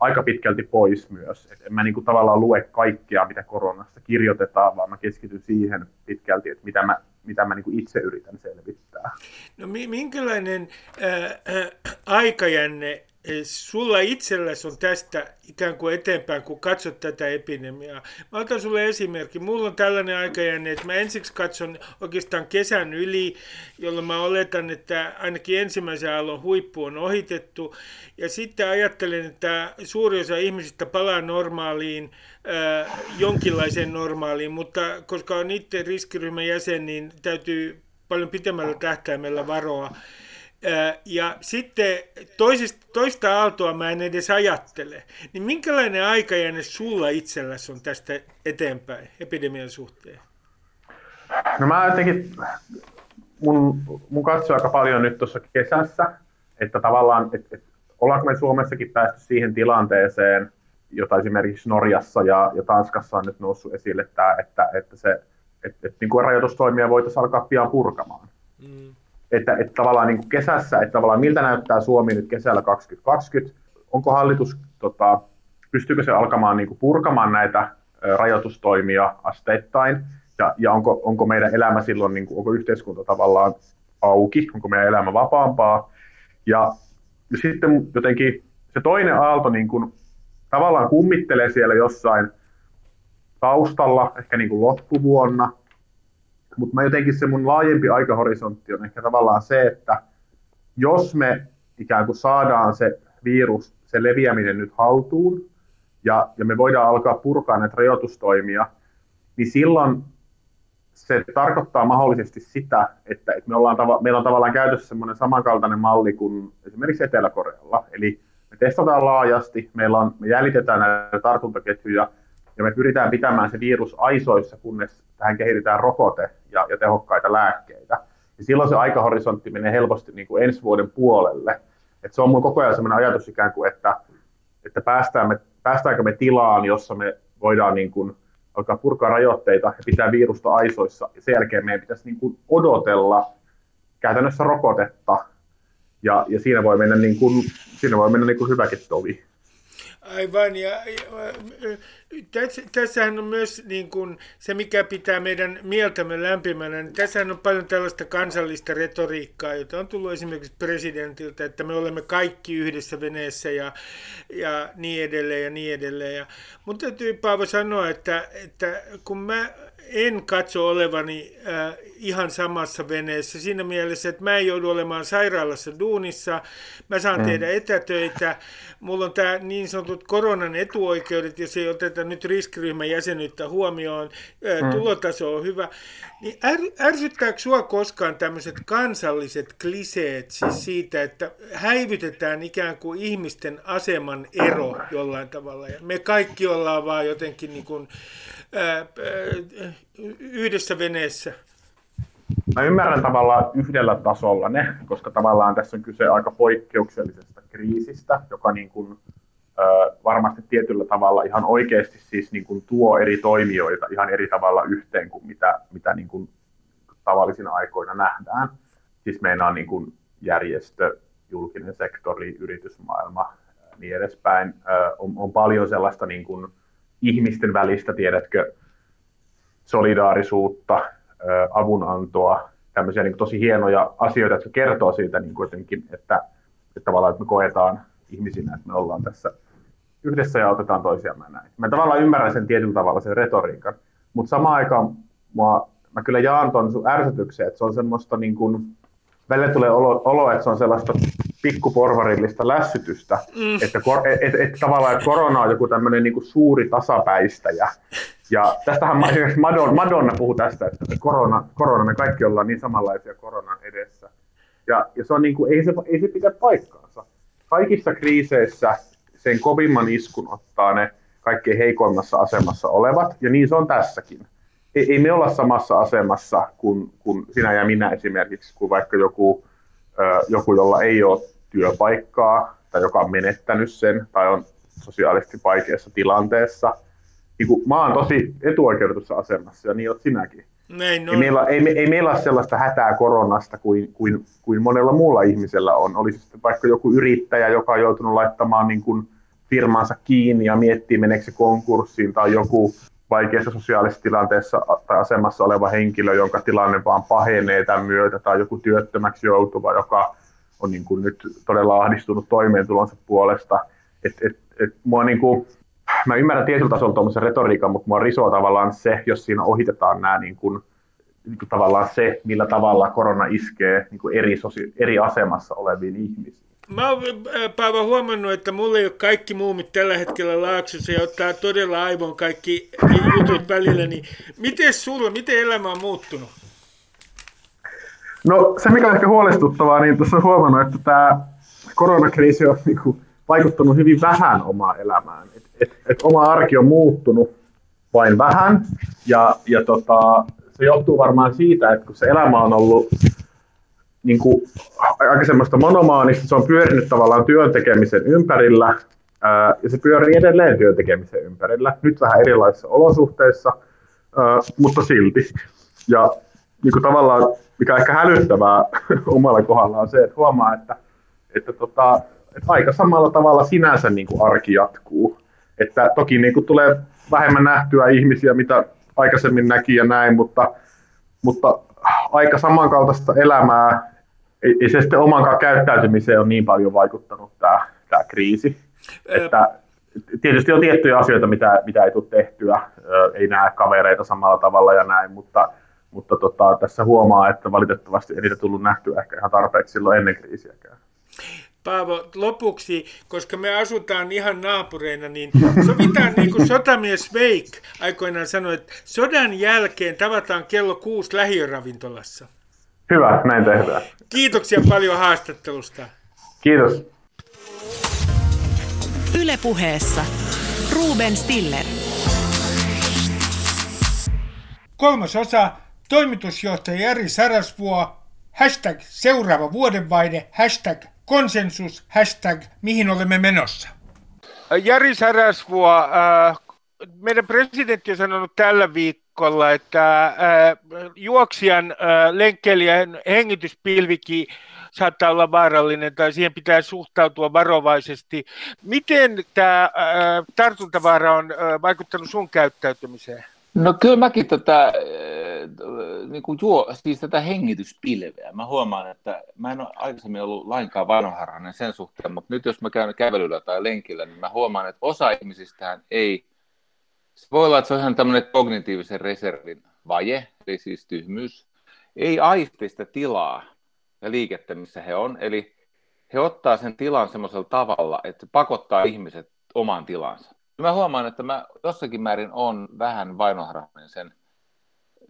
aika pitkälti pois myös. Et en mä niin kuin tavallaan lue kaikkea, mitä koronasta kirjoitetaan, vaan mä keskityn siihen pitkälti, että mitä mä, mitä mä niin kuin itse yritän selvittää. No minkälainen äh, äh, aikajänne sulla itselläsi on tästä ikään kuin eteenpäin, kun katsot tätä epidemiaa. Mä otan sulle esimerkki. Mulla on tällainen aikajänne, että mä ensiksi katson oikeastaan kesän yli, jolloin mä oletan, että ainakin ensimmäisen aallon huippu on ohitettu. Ja sitten ajattelen, että suuri osa ihmisistä palaa normaaliin, äh, jonkinlaiseen normaaliin, mutta koska on itse riskiryhmän jäsen, niin täytyy paljon pitemmällä tähtäimellä varoa. Ja sitten toisesta, toista aaltoa mä en edes ajattele. Niin minkälainen aikajänne sulla itselläsi on tästä eteenpäin epidemian suhteen? No mä jotenkin, mun, mun katsoo aika paljon nyt tuossa kesässä, että tavallaan, että, että ollaanko me Suomessakin päästy siihen tilanteeseen, jota esimerkiksi Norjassa ja, ja Tanskassa on nyt noussut esille, että, että, että, se, että, että niin kuin rajoitustoimia voitaisiin alkaa pian purkamaan. Mm että, että tavallaan niin kuin kesässä, että tavallaan miltä näyttää Suomi nyt kesällä 2020, onko hallitus, tota, pystyykö se alkamaan niin kuin purkamaan näitä rajoitustoimia asteittain, ja, ja onko, onko meidän elämä silloin, niin kuin, onko yhteiskunta tavallaan auki, onko meidän elämä vapaampaa, ja sitten jotenkin se toinen aalto niin kuin, tavallaan kummittelee siellä jossain taustalla, ehkä niin kuin loppuvuonna, mutta mä jotenkin se mun laajempi aikahorisontti on ehkä tavallaan se, että jos me ikään kuin saadaan se virus, se leviäminen nyt haltuun, ja, ja me voidaan alkaa purkaa näitä rajoitustoimia, niin silloin se tarkoittaa mahdollisesti sitä, että, että me ollaan tava, meillä on tavallaan käytössä semmoinen samankaltainen malli kuin esimerkiksi Etelä-Korealla. Eli me testataan laajasti, meillä on, me jäljitetään näitä tartuntaketjuja, ja me pyritään pitämään se virus aisoissa, kunnes tähän kehitetään rokote ja, ja tehokkaita lääkkeitä. Ja silloin se aikahorisontti menee helposti niin kuin ensi vuoden puolelle. Et se on mun koko ajan sellainen ajatus ikään kuin, että, että päästään me, päästäänkö me tilaan, jossa me voidaan niin kuin alkaa purkaa rajoitteita ja pitää virusta aisoissa. Ja sen jälkeen meidän pitäisi niin kuin odotella käytännössä rokotetta. Ja, ja siinä voi mennä, niin kuin, siinä voi mennä niin kuin hyväkin tovi. Aivan, ja, ja tässä, tässähän on myös niin kuin, se, mikä pitää meidän mieltämme lämpimänä, niin tässähän on paljon tällaista kansallista retoriikkaa, jota on tullut esimerkiksi presidentiltä, että me olemme kaikki yhdessä veneessä ja, ja niin edelleen ja niin edelleen. Ja, mutta täytyy Paavo sanoa, että, että kun mä en katso olevani äh, ihan samassa veneessä siinä mielessä, että mä en joudu olemaan sairaalassa duunissa, mä saan mm. tehdä etätöitä, mulla on tämä niin sanotut koronan etuoikeudet, jos ei oteta nyt riskiryhmän jäsenyyttä huomioon, äh, mm. tulotaso on hyvä. Niin är, ärsyttääkö sua koskaan tämmöiset kansalliset kliseet siis siitä, että häivytetään ikään kuin ihmisten aseman ero jollain tavalla ja me kaikki ollaan vaan jotenkin niin kuin, yhdessä veneessä? Mä ymmärrän tavallaan yhdellä tasolla ne, koska tavallaan tässä on kyse aika poikkeuksellisesta kriisistä, joka niin kuin, ö, varmasti tietyllä tavalla ihan oikeasti siis niin kuin tuo eri toimijoita ihan eri tavalla yhteen kuin mitä, mitä niin kuin tavallisina aikoina nähdään. Siis meillä on niin kuin järjestö, julkinen sektori, yritysmaailma niin edespäin. Ö, on, on paljon sellaista niin kuin, ihmisten välistä, tiedätkö, solidaarisuutta, avunantoa, tämmöisiä niin tosi hienoja asioita, jotka kertoo siitä niin kuitenkin, että, että tavallaan että me koetaan ihmisinä, että me ollaan tässä yhdessä ja otetaan toisiamme näin. Mä tavallaan ymmärrän sen tietyllä tavalla sen retoriikan, mutta samaan aikaan mua, mä kyllä jaan tuon sun ärsytyksen, että se on semmoista niin kuin, välillä tulee olo, olo, että se on sellaista pikkuporvarillista lässytystä, mm. että, kor, et, et, et, tavallaan että korona on joku tämmöinen niin suuri tasapäistäjä. Ja tästähän Madonna, Madonna puhuu tästä, että korona, korona, me kaikki ollaan niin samanlaisia koronan edessä. Ja, ja se on niin kuin, ei, se, ei se pidä paikkaansa. Kaikissa kriiseissä sen kovimman iskun ottaa ne kaikkein heikoimmassa asemassa olevat, ja niin se on tässäkin. Ei, ei me olla samassa asemassa kuin, kuin sinä ja minä esimerkiksi, kuin vaikka joku, joku, jolla ei ole työpaikkaa, tai joka on menettänyt sen, tai on sosiaalisesti vaikeassa tilanteessa. Niin kuin, mä oon tosi etuoikeutetussa asemassa, ja niin oot sinäkin. Näin ei, meillä, ei, ei meillä ole sellaista hätää koronasta kuin, kuin, kuin monella muulla ihmisellä on. Olisi sitten vaikka joku yrittäjä, joka on joutunut laittamaan niin kuin firmansa kiinni ja miettii, meneekö se konkurssiin, tai joku vaikeassa sosiaalisessa tilanteessa tai asemassa oleva henkilö, jonka tilanne vaan pahenee tämän myötä, tai joku työttömäksi joutuva, joka on niin kuin nyt todella ahdistunut toimeentulonsa puolesta. Et, et, et mua niin kuin, mä ymmärrän tietyllä tasolla tuommoisen retoriikan, mutta mua risoo tavallaan se, jos siinä ohitetaan nämä niin kuin, niin kuin tavallaan se, millä tavalla korona iskee niin kuin eri, sosi- eri asemassa oleviin ihmisiin. Mä oon äh, Paava huomannut, että mulla ei ole kaikki muumit tällä hetkellä laaksossa ja ottaa todella aivon kaikki jutut välillä, niin miten sulla, miten elämä on muuttunut? No se mikä on ehkä huolestuttavaa, niin tuossa on huomannut, että tämä koronakriisi on niin kuin, vaikuttanut hyvin vähän omaan elämään. Et, et, et oma arki on muuttunut vain vähän ja, ja tota, se johtuu varmaan siitä, että kun se elämä on ollut niin kuin, aika semmoista monomaanista, se on pyörinyt tavallaan työn tekemisen ympärillä, ää, ja se pyörii edelleen työn tekemisen ympärillä, nyt vähän erilaisissa olosuhteissa, ää, mutta silti. Ja niin kuin tavallaan, mikä on ehkä hälyttävää <laughs> omalla kohdalla on se, että huomaa, että, että, tota, että aika samalla tavalla sinänsä niin kuin arki jatkuu. Että toki niin kuin tulee vähemmän nähtyä ihmisiä, mitä aikaisemmin näki ja näin, mutta, mutta aika samankaltaista elämää. Ei, ei se sitten omankaan käyttäytymiseen ole niin paljon vaikuttanut tämä, tämä kriisi. Että tietysti on tiettyjä asioita, mitä, mitä ei tule tehtyä, ei näe kavereita samalla tavalla ja näin, mutta, mutta tota, tässä huomaa, että valitettavasti ei niitä tullut nähtyä ehkä ihan tarpeeksi silloin ennen kriisiäkään. Paavo, lopuksi, koska me asutaan ihan naapureina, niin sovitaan niin kuin sotamies Veik aikoinaan sanoi, että sodan jälkeen tavataan kello kuusi lähiöravintolassa. Hyvä, näin tehdään. Kiitoksia paljon haastattelusta. Kiitos. Ylepuheessa Ruben Stiller. Kolmas osa, toimitusjohtaja Jari Sarasvuo, hashtag seuraava vuodenvaihde, hashtag konsensus, hashtag mihin olemme menossa. Jari Sarasvuo, äh, meidän presidentti on sanonut tällä viikolla, että äh, juoksijan, äh, lenkkeilijän hengityspilvikin saattaa olla vaarallinen tai siihen pitää suhtautua varovaisesti. Miten tämä tartuntavaara on vaikuttanut sun käyttäytymiseen? No kyllä mäkin tätä, äh, niin kuin juo, siis tätä hengityspilveä. Mä huomaan, että mä en ole aikaisemmin ollut lainkaan vanharainen sen suhteen, mutta nyt jos mä käyn kävelyllä tai lenkillä, niin mä huomaan, että osa ihmisistähän ei, se voi olla, että se on ihan tämmöinen kognitiivisen reservin vaje, eli siis tyhmyys, ei aisti sitä tilaa ja liikettä, missä he on, eli he ottaa sen tilan semmoisella tavalla, että se pakottaa ihmiset omaan tilansa. Mä huomaan, että mä jossakin määrin on vähän vainoharhainen sen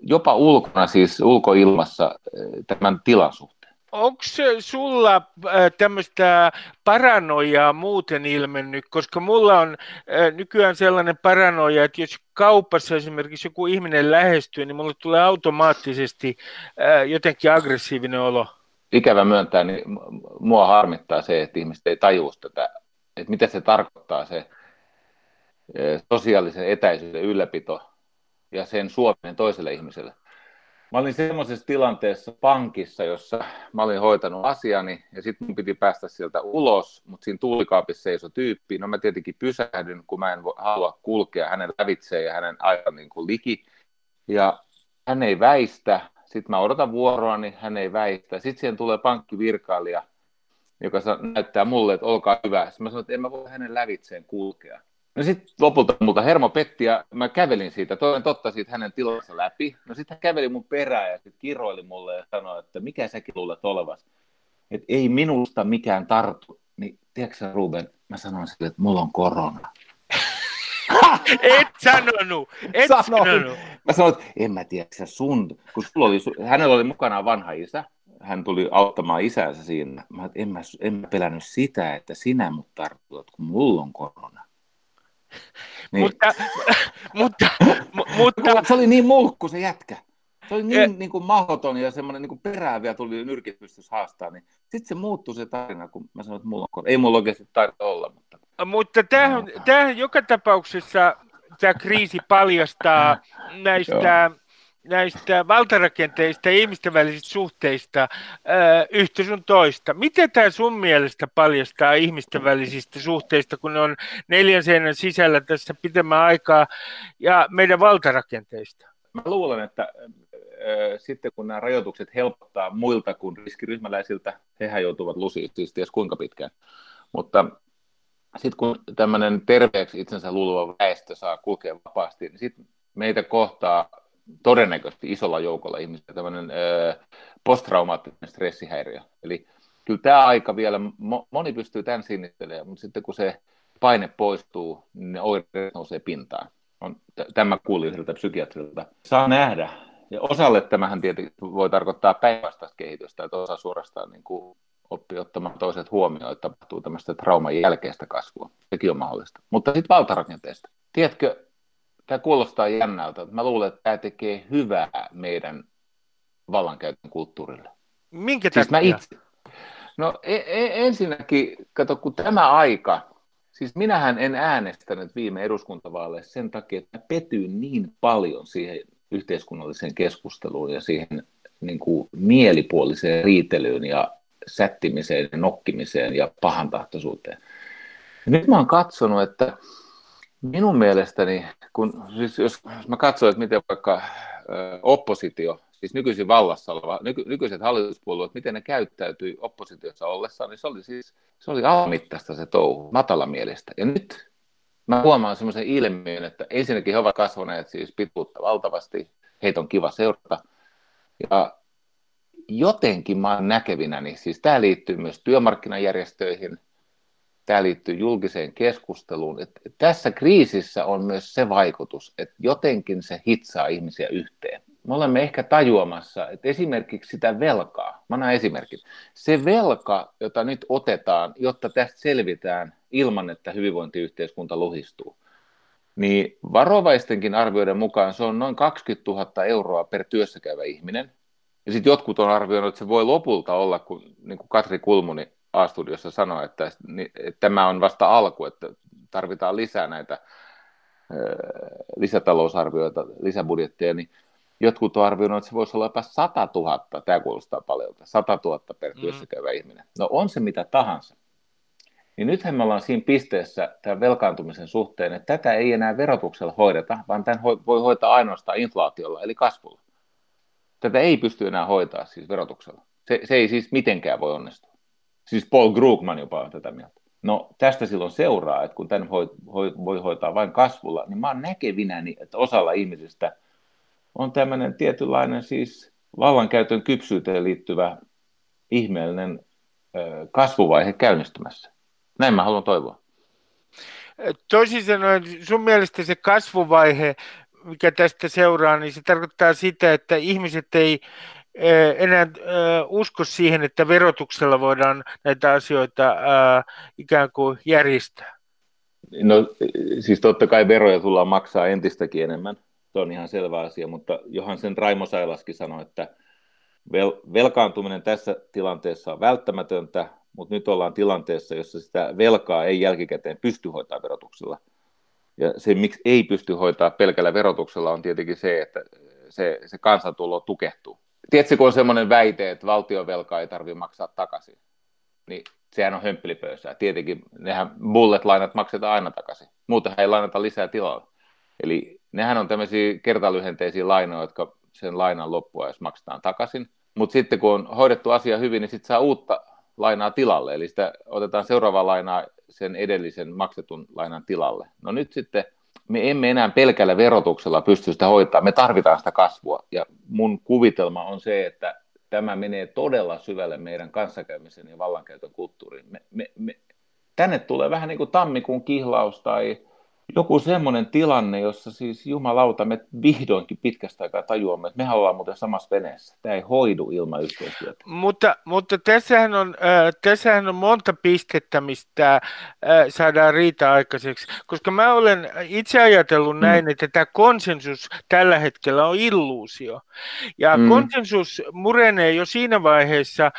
jopa ulkona, siis ulkoilmassa eh, tämän tilan suhteen. Onko sulla äh, tämmöistä paranoiaa muuten ilmennyt, koska mulla on äh, nykyään sellainen paranoia, että jos kaupassa esimerkiksi joku ihminen lähestyy, niin mulle tulee automaattisesti jotenkin aggressiivinen olo. Ikävä myöntää, niin mua harmittaa se, että ihmiset ei tajua tätä, että mitä se tarkoittaa se sosiaalisen etäisyyden ylläpito ja sen suominen toiselle ihmiselle. Mä olin semmoisessa tilanteessa pankissa, jossa mä olin hoitanut asiani ja sitten mun piti päästä sieltä ulos, mutta siinä tuulikaapissa seisoi tyyppi. No mä tietenkin pysähdyn, kun mä en halua kulkea hänen lävitseen ja hänen aivan niin kuin liki. Ja hän ei väistä. Sitten mä odotan vuoroa, niin hän ei väistä. Sitten siihen tulee pankkivirkailija, joka näyttää mulle, että olkaa hyvä. Sitten mä sanoin, että en mä voi hänen lävitseen kulkea. No sitten lopulta multa hermo petti ja mä kävelin siitä, toinen totta siitä hänen tilansa läpi. No sitten hän käveli mun perään ja sitten kiroili mulle ja sanoi, että mikä säkin luulet olevas. että ei minusta mikään tartu. Niin tiedätkö Ruben, mä sanoin sille, että mulla on korona. <laughs> Et sanonut, et sanoin. sanonut. Mä sanoin, että en mä tiedä, sä sun, kun sulla oli, hänellä oli mukana vanha isä, hän tuli auttamaan isänsä siinä. Mä, en, mä, en mä pelännyt sitä, että sinä mut tartut, kun mulla on korona. Niin. Mutta, <laughs> mutta, mutta... Se oli niin mulkku se jätkä. Se oli niin, niin kuin mahdoton ja semmoinen niin perääviä tuli nyrkit pystyisi haastaa. Niin sitten se muuttui se tarina, kun mä sanoin, että mulla on Ei mulla oikeasti taida olla. Mutta, mutta tämähän, tämähän joka tapauksessa tämä kriisi paljastaa näistä näistä valtarakenteista ja ihmisten välisistä suhteista ää, yhtä sun toista. Miten tämä sun mielestä paljastaa ihmisten välisistä suhteista, kun ne on neljän seinän sisällä tässä pitemmän aikaa, ja meidän valtarakenteista? Mä luulen, että ää, sitten kun nämä rajoitukset helpottaa muilta kuin riskiryhmäläisiltä, hehän joutuvat lusiin siis ties kuinka pitkään. Mutta sitten kun tämmöinen terveeksi itsensä luuluva väestö saa kulkea vapaasti, niin sitten meitä kohtaa todennäköisesti isolla joukolla ihmisiä tämmöinen posttraumaattinen stressihäiriö. Eli kyllä tämä aika vielä, moni pystyy tämän sinnittelemään, mutta sitten kun se paine poistuu, niin ne oireet nousee pintaan. On, tämä kuuli yhdeltä psykiatrilta. Saa nähdä. Ja osalle tämähän tietenkin voi tarkoittaa päinvastaista kehitystä, että osa suorastaan niin kuin oppii ottamaan toiset huomioon, että tapahtuu tämmöistä trauman jälkeistä kasvua. Sekin on mahdollista. Mutta sitten valtarakenteesta. Tiedätkö, tämä kuulostaa jännältä. Mä luulen, että tämä tekee hyvää meidän vallankäytön kulttuurille. Minkä siis takia? Mä itse, no e- e- ensinnäkin, kato, kun tämä aika, siis minähän en äänestänyt viime eduskuntavaaleissa sen takia, että mä petyin niin paljon siihen yhteiskunnalliseen keskusteluun ja siihen niin kuin mielipuoliseen riitelyyn ja sättimiseen ja nokkimiseen ja pahantahtoisuuteen. Ja nyt mä oon katsonut, että minun mielestäni, kun, siis jos, jos mä katson, että miten vaikka oppositio, siis nykyisin vallassa oleva, nyky, nykyiset hallituspuolueet, miten ne käyttäytyi oppositiossa ollessaan, niin se oli siis se oli alamittaista se touhu, matalamielistä. Ja nyt mä huomaan semmoisen ilmiön, että ensinnäkin he ovat kasvaneet siis pituutta valtavasti, heitä on kiva seurata. Ja jotenkin mä oon näkevinäni, siis tämä liittyy myös työmarkkinajärjestöihin, tämä liittyy julkiseen keskusteluun. Että tässä kriisissä on myös se vaikutus, että jotenkin se hitsaa ihmisiä yhteen. Me olemme ehkä tajuamassa, että esimerkiksi sitä velkaa, mä annan esimerkin, se velka, jota nyt otetaan, jotta tästä selvitään ilman, että hyvinvointiyhteiskunta luhistuu, niin varovaistenkin arvioiden mukaan se on noin 20 000 euroa per työssäkäyvä ihminen. Ja sitten jotkut on arvioinut, että se voi lopulta olla, kun, niin kuin Katri Kulmuni A-studiossa sanoi, että, että tämä on vasta alku, että tarvitaan lisää näitä lisätalousarvioita, lisäbudjetteja, niin jotkut on arvioinut, että se voisi olla jopa 100 000, tämä kuulostaa paljon, 100 000 per työssä käyvä mm. ihminen. No on se mitä tahansa. Niin nythän me ollaan siinä pisteessä tämän velkaantumisen suhteen, että tätä ei enää verotuksella hoideta, vaan tämän voi hoitaa ainoastaan inflaatiolla, eli kasvulla. Tätä ei pysty enää hoitaa siis verotuksella. Se, se ei siis mitenkään voi onnistua. Siis Paul Krugman jopa on tätä mieltä. No tästä silloin seuraa, että kun tämän voi, voi, voi hoitaa vain kasvulla, niin mä oon näkevinäni, että osalla ihmisistä on tämmöinen tietynlainen siis vallankäytön kypsyyteen liittyvä ihmeellinen ö, kasvuvaihe käynnistymässä. Näin mä haluan toivoa. Toisin sanoen, sun mielestä se kasvuvaihe, mikä tästä seuraa, niin se tarkoittaa sitä, että ihmiset ei enää usko siihen, että verotuksella voidaan näitä asioita ikään kuin järjestää? No siis totta kai veroja tullaan maksaa entistäkin enemmän, se on ihan selvä asia, mutta johan sen Raimo Sailaskin sanoi, että vel- velkaantuminen tässä tilanteessa on välttämätöntä, mutta nyt ollaan tilanteessa, jossa sitä velkaa ei jälkikäteen pysty hoitaa verotuksella. Ja se, miksi ei pysty hoitaa pelkällä verotuksella, on tietenkin se, että se, se kansantulo tukehtuu tiedätkö, kun on semmoinen väite, että valtionvelkaa ei tarvitse maksaa takaisin, niin sehän on hömppelipöysää. Tietenkin nehän bullet-lainat maksetaan aina takaisin. Muuten ei lainata lisää tilalla. Eli nehän on tämmöisiä kertalyhenteisiä lainoja, jotka sen lainan loppua, jos maksetaan takaisin. Mutta sitten kun on hoidettu asia hyvin, niin sitten saa uutta lainaa tilalle. Eli sitä otetaan seuraava lainaa sen edellisen maksetun lainan tilalle. No nyt sitten me emme enää pelkällä verotuksella pysty sitä hoitaa, me tarvitaan sitä kasvua. Ja mun kuvitelma on se, että tämä menee todella syvälle meidän kanssakäymisen ja vallankäytön kulttuuriin. Me, me, me, tänne tulee vähän niin kuin tammikuun kihlaus tai joku semmoinen tilanne, jossa siis jumalauta, me vihdoinkin pitkästä aikaa tajuamme, että me ollaan muuten samassa veneessä. Tämä ei hoidu ilman yhteistyötä. Mutta, mutta tässähän, on, äh, tässähän on monta pistettä, mistä äh, saadaan riita aikaiseksi, koska mä olen itse ajatellut mm. näin, että tämä konsensus tällä hetkellä on illuusio. Ja mm. konsensus murenee jo siinä vaiheessa,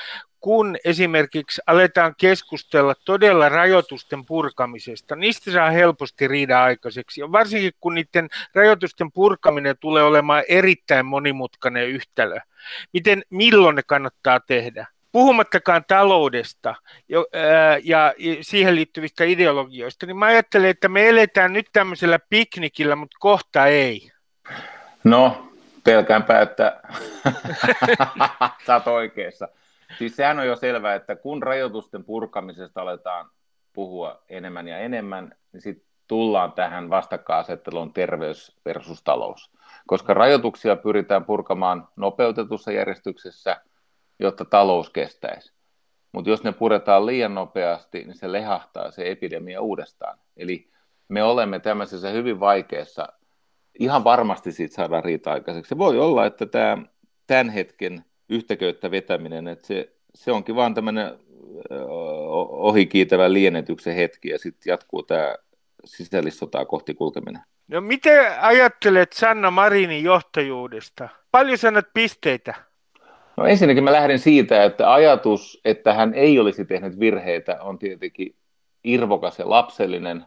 kun esimerkiksi aletaan keskustella todella rajoitusten purkamisesta, niistä saa helposti riida aikaiseksi. Ja varsinkin kun niiden rajoitusten purkaminen tulee olemaan erittäin monimutkainen yhtälö. Miten, milloin ne kannattaa tehdä? Puhumattakaan taloudesta ja siihen liittyvistä ideologioista, niin mä ajattelen, että me eletään nyt tämmöisellä piknikillä, mutta kohta ei. No, pelkäänpä, että <laughs> sä oot oikeassa. Siis sehän on jo selvää, että kun rajoitusten purkamisesta aletaan puhua enemmän ja enemmän, niin sitten tullaan tähän vastakkainasetteluun terveys versus talous. Koska rajoituksia pyritään purkamaan nopeutetussa järjestyksessä, jotta talous kestäisi. Mutta jos ne puretaan liian nopeasti, niin se lehahtaa se epidemia uudestaan. Eli me olemme tämmöisessä hyvin vaikeassa, ihan varmasti siitä saadaan riita aikaiseksi. Se voi olla, että tämä tämän hetken yhtäköyttä vetäminen, että se, se onkin vaan tämmöinen ohikiitävä lienetyksen hetki ja sitten jatkuu tämä sisällissotaa kohti kulkeminen. No miten ajattelet Sanna Marinin johtajuudesta? Paljon sanot pisteitä? No ensinnäkin mä lähden siitä, että ajatus, että hän ei olisi tehnyt virheitä, on tietenkin irvokas ja lapsellinen.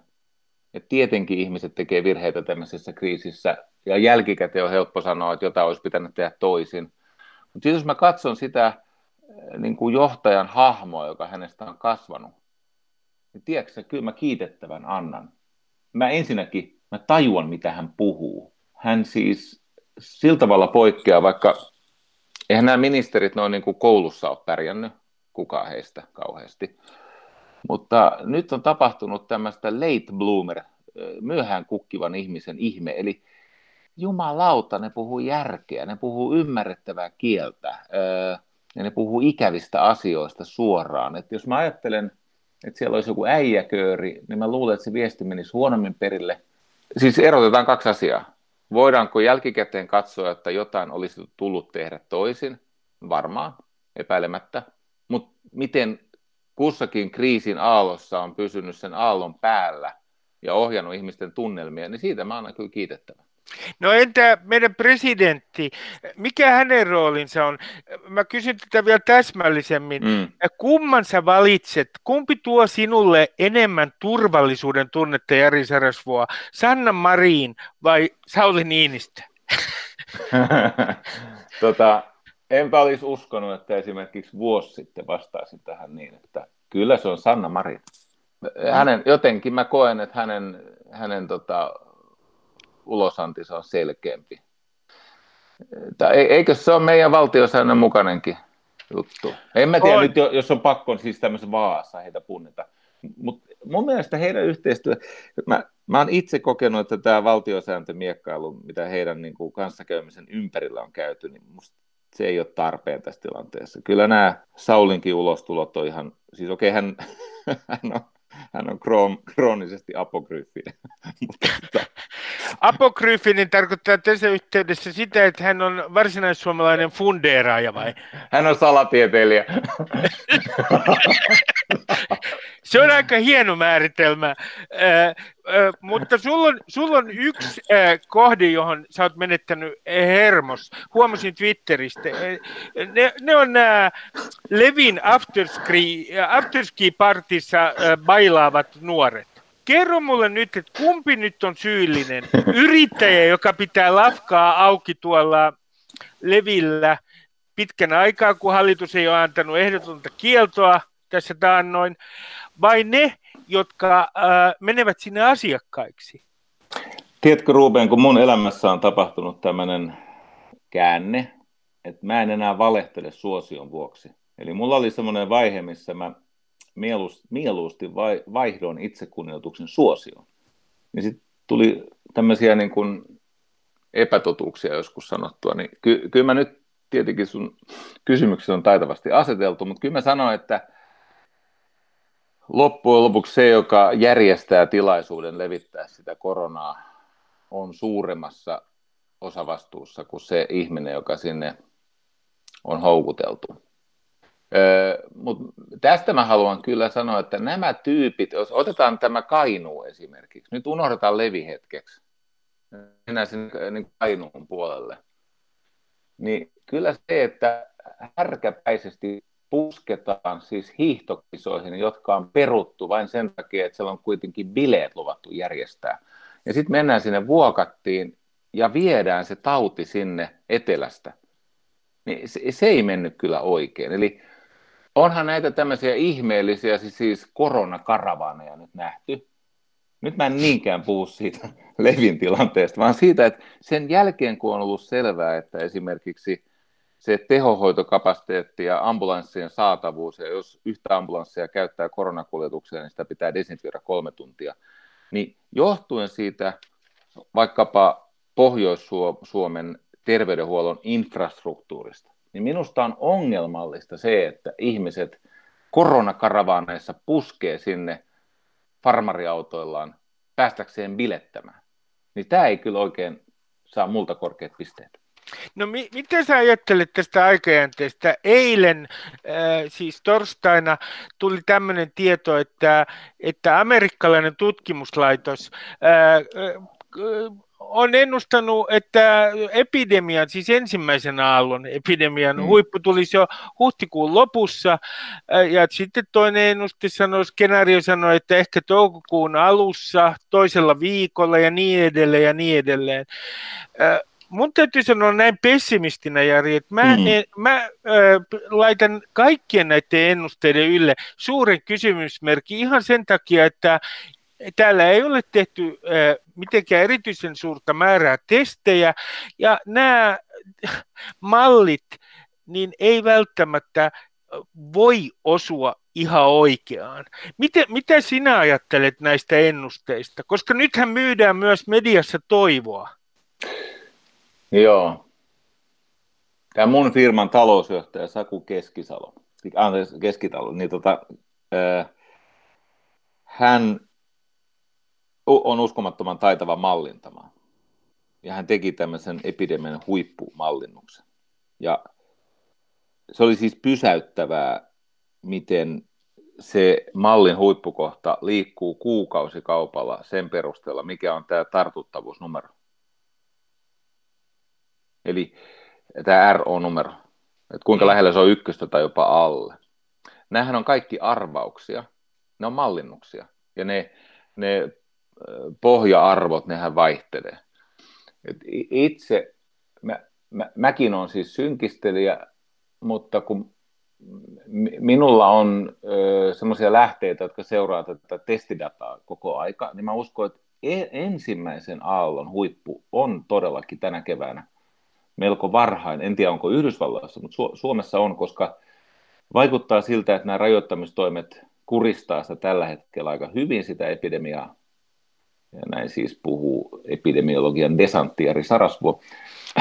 Ja tietenkin ihmiset tekee virheitä tämmöisessä kriisissä, ja jälkikäteen on helppo sanoa, että jotain olisi pitänyt tehdä toisin – mutta jos mä katson sitä eh, niin kuin johtajan hahmoa, joka hänestä on kasvanut, niin tiedätkö kyllä mä kiitettävän annan. Mä ensinnäkin, mä tajuan, mitä hän puhuu. Hän siis sillä tavalla poikkeaa, vaikka eihän nämä ministerit noin niin kuin koulussa ole pärjännyt, kukaan heistä kauheasti. Mutta nyt on tapahtunut tämmöistä late bloomer, eh, myöhään kukkivan ihmisen ihme, eli jumalauta, ne puhuu järkeä, ne puhuu ymmärrettävää kieltä ja ne puhuu ikävistä asioista suoraan. Et jos mä ajattelen, että siellä olisi joku äijäkööri, niin mä luulen, että se viesti menisi huonommin perille. Siis erotetaan kaksi asiaa. Voidaanko jälkikäteen katsoa, että jotain olisi tullut tehdä toisin? Varmaan, epäilemättä. Mutta miten kussakin kriisin aallossa on pysynyt sen aallon päällä ja ohjannut ihmisten tunnelmia, niin siitä mä annan kyllä kiitettävä. No entä meidän presidentti, mikä hänen roolinsa on? Mä kysyn tätä vielä täsmällisemmin. Mm. Kumman sä valitset? Kumpi tuo sinulle enemmän turvallisuuden tunnetta Jari Sarasvoa? Sanna Marin vai Sauli Niinistö? <laughs> tota, enpä olisi uskonut, että esimerkiksi vuosi sitten vastaisin tähän niin, että kyllä se on Sanna Marin. Hänen, jotenkin mä koen, että hänen, hänen tota, ulosantinsa on selkeämpi. Tai eikö se ole meidän valtiosäännön mukainenkin juttu? En mä tiedä on. nyt, jos on pakko siis tämmöisen vaassa heitä punnita. Mutta mun mielestä heidän yhteistyö, mä, mä oon itse kokenut, että tämä valtiosääntömiekkailu, mitä heidän niin kuin, kanssakäymisen ympärillä on käyty, niin musta se ei ole tarpeen tässä tilanteessa. Kyllä nämä Saulinkin ulostulot on ihan, siis okei, okay, hän, <laughs> hän on hän on kroon, kroonisesti apokryfinen. <laughs> Tota- Apokryfinen tarkoittaa tässä yhteydessä sitä, että hän on varsinaissuomalainen fundeeraaja vai? Hän on salatieteilijä. <laughs> Se on aika hieno määritelmä, äh, äh, mutta sulla on, sulla on yksi äh, kohde, johon sä oot menettänyt hermos. Huomasin Twitteristä. Ne, ne on nämä Levin afterski, afterski-partissa äh, bailaavat nuoret. Kerro mulle nyt, että kumpi nyt on syyllinen? Yrittäjä, joka pitää lafkaa auki tuolla Levillä pitkän aikaa, kun hallitus ei ole antanut ehdotonta kieltoa tässä taannoin, vai ne, jotka äh, menevät sinne asiakkaiksi? Tiedätkö Ruben, kun mun elämässä on tapahtunut tämmöinen käänne, että mä en enää valehtele suosion vuoksi. Eli mulla oli semmoinen vaihe, missä mä mieluusti, mieluusti vai, vaihdoin itsekunnioituksen suosioon. Niin sitten tuli tämmöisiä niin kuin epätotuuksia joskus sanottua, niin ky, kyllä mä nyt tietenkin sun kysymykset on taitavasti aseteltu, mutta kyllä mä sanoin, että loppujen lopuksi se, joka järjestää tilaisuuden levittää sitä koronaa, on suuremmassa osavastuussa kuin se ihminen, joka sinne on houkuteltu. Öö, Mutta tästä mä haluan kyllä sanoa, että nämä tyypit, jos otetaan tämä Kainuu esimerkiksi, nyt unohdetaan Levi hetkeksi, mennään sinne niin Kainuun puolelle, niin kyllä se, että härkäpäisesti pusketaan siis hiihtokisoihin, jotka on peruttu vain sen takia, että siellä on kuitenkin bileet luvattu järjestää. Ja sitten mennään sinne vuokattiin ja viedään se tauti sinne etelästä. Niin se, se ei mennyt kyllä oikein. Eli onhan näitä tämmöisiä ihmeellisiä siis, siis koronakaravaneja nyt nähty. Nyt mä en niinkään puhu siitä <laughs> Levin tilanteesta, vaan siitä, että sen jälkeen kun on ollut selvää, että esimerkiksi se tehohoitokapasiteetti ja ambulanssien saatavuus, ja jos yhtä ambulanssia käyttää koronakuljetukseen, niin sitä pitää desinfioida kolme tuntia, niin johtuen siitä vaikkapa Pohjois-Suomen terveydenhuollon infrastruktuurista, niin minusta on ongelmallista se, että ihmiset koronakaravaneissa puskee sinne farmariautoillaan päästäkseen bilettämään. Niin tämä ei kyllä oikein saa multa korkeat pisteet. No mi- miten sä ajattelet tästä aikajänteestä? Eilen, äh, siis torstaina, tuli tämmöinen tieto, että, että amerikkalainen tutkimuslaitos äh, äh, on ennustanut, että epidemian, siis ensimmäisen aallon epidemian mm. huippu tulisi jo huhtikuun lopussa, ja sitten toinen ennuste sanoi, skenaario sanoi, että ehkä toukokuun alussa, toisella viikolla ja niin edelleen ja niin edelleen mun täytyy sanoa näin pessimistinä, Jari, että mä, mm. en, mä äh, laitan kaikkien näiden ennusteiden ylle suuren kysymysmerkki ihan sen takia, että täällä ei ole tehty äh, mitenkään erityisen suurta määrää testejä, ja nämä <laughs> mallit niin ei välttämättä voi osua ihan oikeaan. Miten, mitä sinä ajattelet näistä ennusteista? Koska nythän myydään myös mediassa toivoa. Joo. Tämä mun firman talousjohtaja Saku Keskisalo, anteeksi, Keskitalo, niin tota, äh, hän on uskomattoman taitava mallintamaan. Ja hän teki tämmöisen epidemian huippumallinnuksen. Ja se oli siis pysäyttävää, miten se mallin huippukohta liikkuu kuukausikaupalla sen perusteella, mikä on tämä tartuttavuusnumero. Eli tämä RO-numero, että kuinka lähellä se on ykköstä tai jopa alle. Nämähän on kaikki arvauksia, ne on mallinnuksia. Ja ne, ne pohja-arvot, nehän vaihtelee. Et itse, mä, mä, mäkin olen siis synkistelijä, mutta kun minulla on semmoisia lähteitä, jotka seuraa tätä testidataa koko aika, niin mä uskon, että e, ensimmäisen aallon huippu on todellakin tänä keväänä melko varhain. En tiedä, onko Yhdysvalloissa, mutta Su- Suomessa on, koska vaikuttaa siltä, että nämä rajoittamistoimet kuristaa sitä tällä hetkellä aika hyvin sitä epidemiaa. Ja näin siis puhuu epidemiologian desantti Jari Sarasvuo. <laughs>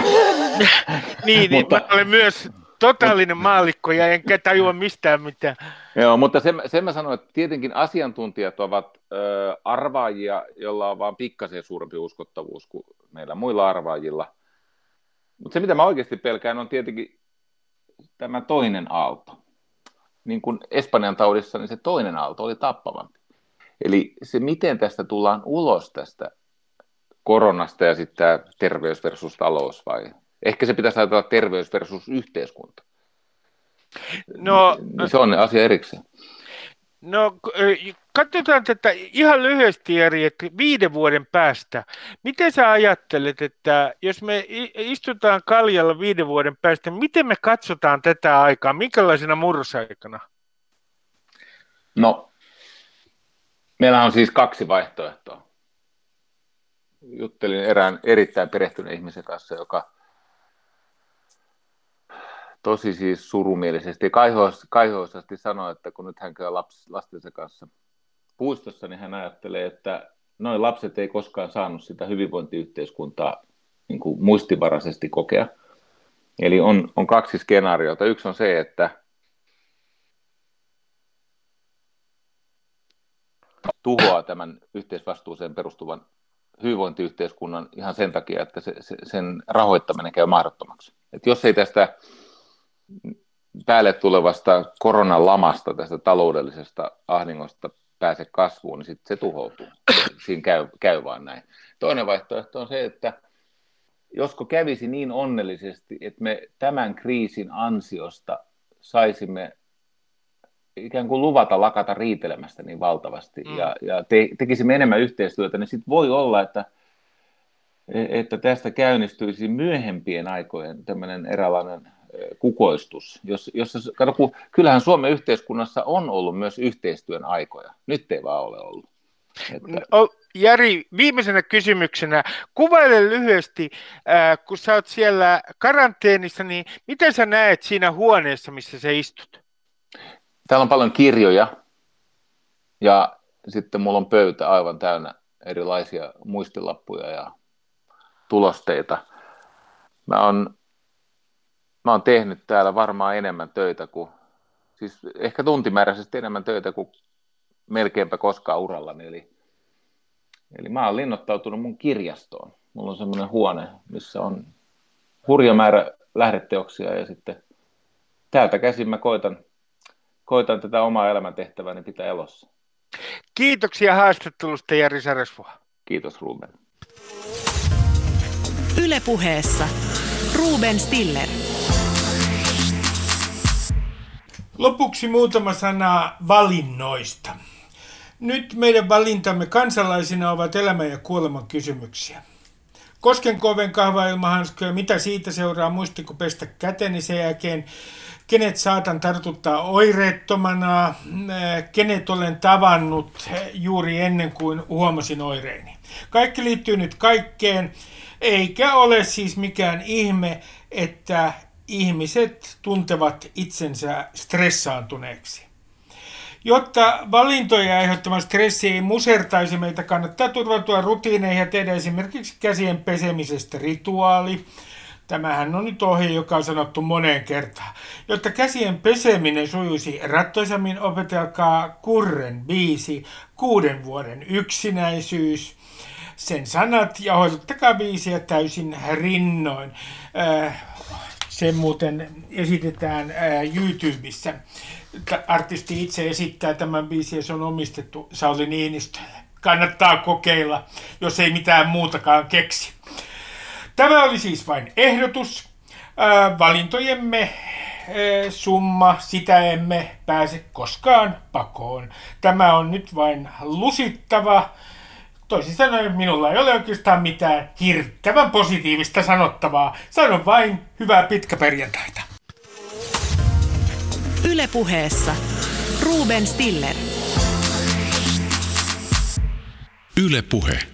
niin, niin, mä olen myös totaalinen maallikko ja enkä tajua mistään mitään. Joo, mutta sen, sen mä sanoin, että tietenkin asiantuntijat ovat ö, arvaajia, joilla on vain pikkasen suurempi uskottavuus kuin meillä muilla arvaajilla – mutta se, mitä mä oikeasti pelkään, on tietenkin tämä toinen aalto. Niin kuin Espanjan taudissa, niin se toinen aalto oli tappavampi. Eli se, miten tästä tullaan ulos tästä koronasta ja sitten tämä terveys versus talous vai ehkä se pitäisi ajatella terveys versus yhteiskunta. No, se on asia erikseen. No katsotaan tätä ihan lyhyesti Jari, että viiden vuoden päästä. Miten sä ajattelet, että jos me istutaan kaljalla viiden vuoden päästä, miten me katsotaan tätä aikaa? Minkälaisena murrosaikana? No, meillä on siis kaksi vaihtoehtoa. Juttelin erään erittäin perehtyneen ihmisen kanssa, joka tosi siis surumielisesti kaihoisasti sanoi, että kun nyt hän käy laps, lastensa kanssa puistossa, niin hän ajattelee, että noin lapset ei koskaan saanut sitä hyvinvointiyhteiskuntaa niin kuin muistivaraisesti kokea. Eli on, on kaksi skenaariota. Yksi on se, että tuhoaa tämän yhteisvastuuseen perustuvan hyvinvointiyhteiskunnan ihan sen takia, että se, se, sen rahoittaminen käy mahdottomaksi. Et jos ei tästä päälle tulevasta koronan lamasta, tästä taloudellisesta ahdingosta pääse kasvuun, niin sitten se tuhoutuu. Siinä käy, käy vaan näin. Toinen vaihtoehto on se, että josko kävisi niin onnellisesti, että me tämän kriisin ansiosta saisimme ikään kuin luvata lakata riitelemästä niin valtavasti mm. ja, ja te, tekisimme enemmän yhteistyötä, niin sitten voi olla, että, että tästä käynnistyisi myöhempien aikojen tämmöinen eräänlainen kukoistus. Jos, jos, kato, kun, kyllähän Suomen yhteiskunnassa on ollut myös yhteistyön aikoja. Nyt ei vaan ole ollut. Että... No, Jari, viimeisenä kysymyksenä, kuvaile lyhyesti, äh, kun sä oot siellä karanteenissa, niin miten sä näet siinä huoneessa, missä sä istut? Täällä on paljon kirjoja ja sitten mulla on pöytä aivan täynnä erilaisia muistilappuja ja tulosteita. Mä oon, mä oon tehnyt täällä varmaan enemmän töitä kuin, siis ehkä tuntimääräisesti enemmän töitä kuin melkeinpä koskaan urallani. Eli, eli mä oon linnoittautunut mun kirjastoon. Mulla on semmoinen huone, missä on hurja määrä lähdeteoksia ja sitten täältä käsin mä koitan koitan tätä omaa elämäntehtäväni pitää elossa. Kiitoksia haastattelusta Jari Sarasvuo. Kiitos Ruben. Ylepuheessa Ruben Stiller. Lopuksi muutama sana valinnoista. Nyt meidän valintamme kansalaisina ovat elämän ja kuoleman kysymyksiä. Kosken koven kahvailmahanskoja, mitä siitä seuraa, muistiko pestä käteni sen jälkeen, kenet saatan tartuttaa oireettomana, kenet olen tavannut juuri ennen kuin huomasin oireeni. Kaikki liittyy nyt kaikkeen, eikä ole siis mikään ihme, että ihmiset tuntevat itsensä stressaantuneeksi. Jotta valintoja aiheuttama stressi ei musertaisi meitä, kannattaa turvautua rutiineihin ja tehdä esimerkiksi käsien pesemisestä rituaali. Tämähän on nyt ohje, joka on sanottu moneen kertaan. Jotta käsien peseminen sujuisi rattoisammin, opetelkaa Kurren biisi Kuuden vuoden yksinäisyys. Sen sanat ja hoitakaa biisiä täysin rinnoin. Äh, se muuten esitetään YouTubessa. Artisti itse esittää tämän biisin ja se on omistettu Sauli Niinistölle. Kannattaa kokeilla, jos ei mitään muutakaan keksi. Tämä oli siis vain ehdotus. Valintojemme summa, sitä emme pääse koskaan pakoon. Tämä on nyt vain lusittava. Toisin sanoen minulla ei ole oikeastaan mitään hirttävän positiivista sanottavaa. Sanon vain hyvää pitkäperjantaita. Ylepuheessa Ruben Stiller. Ylepuhe.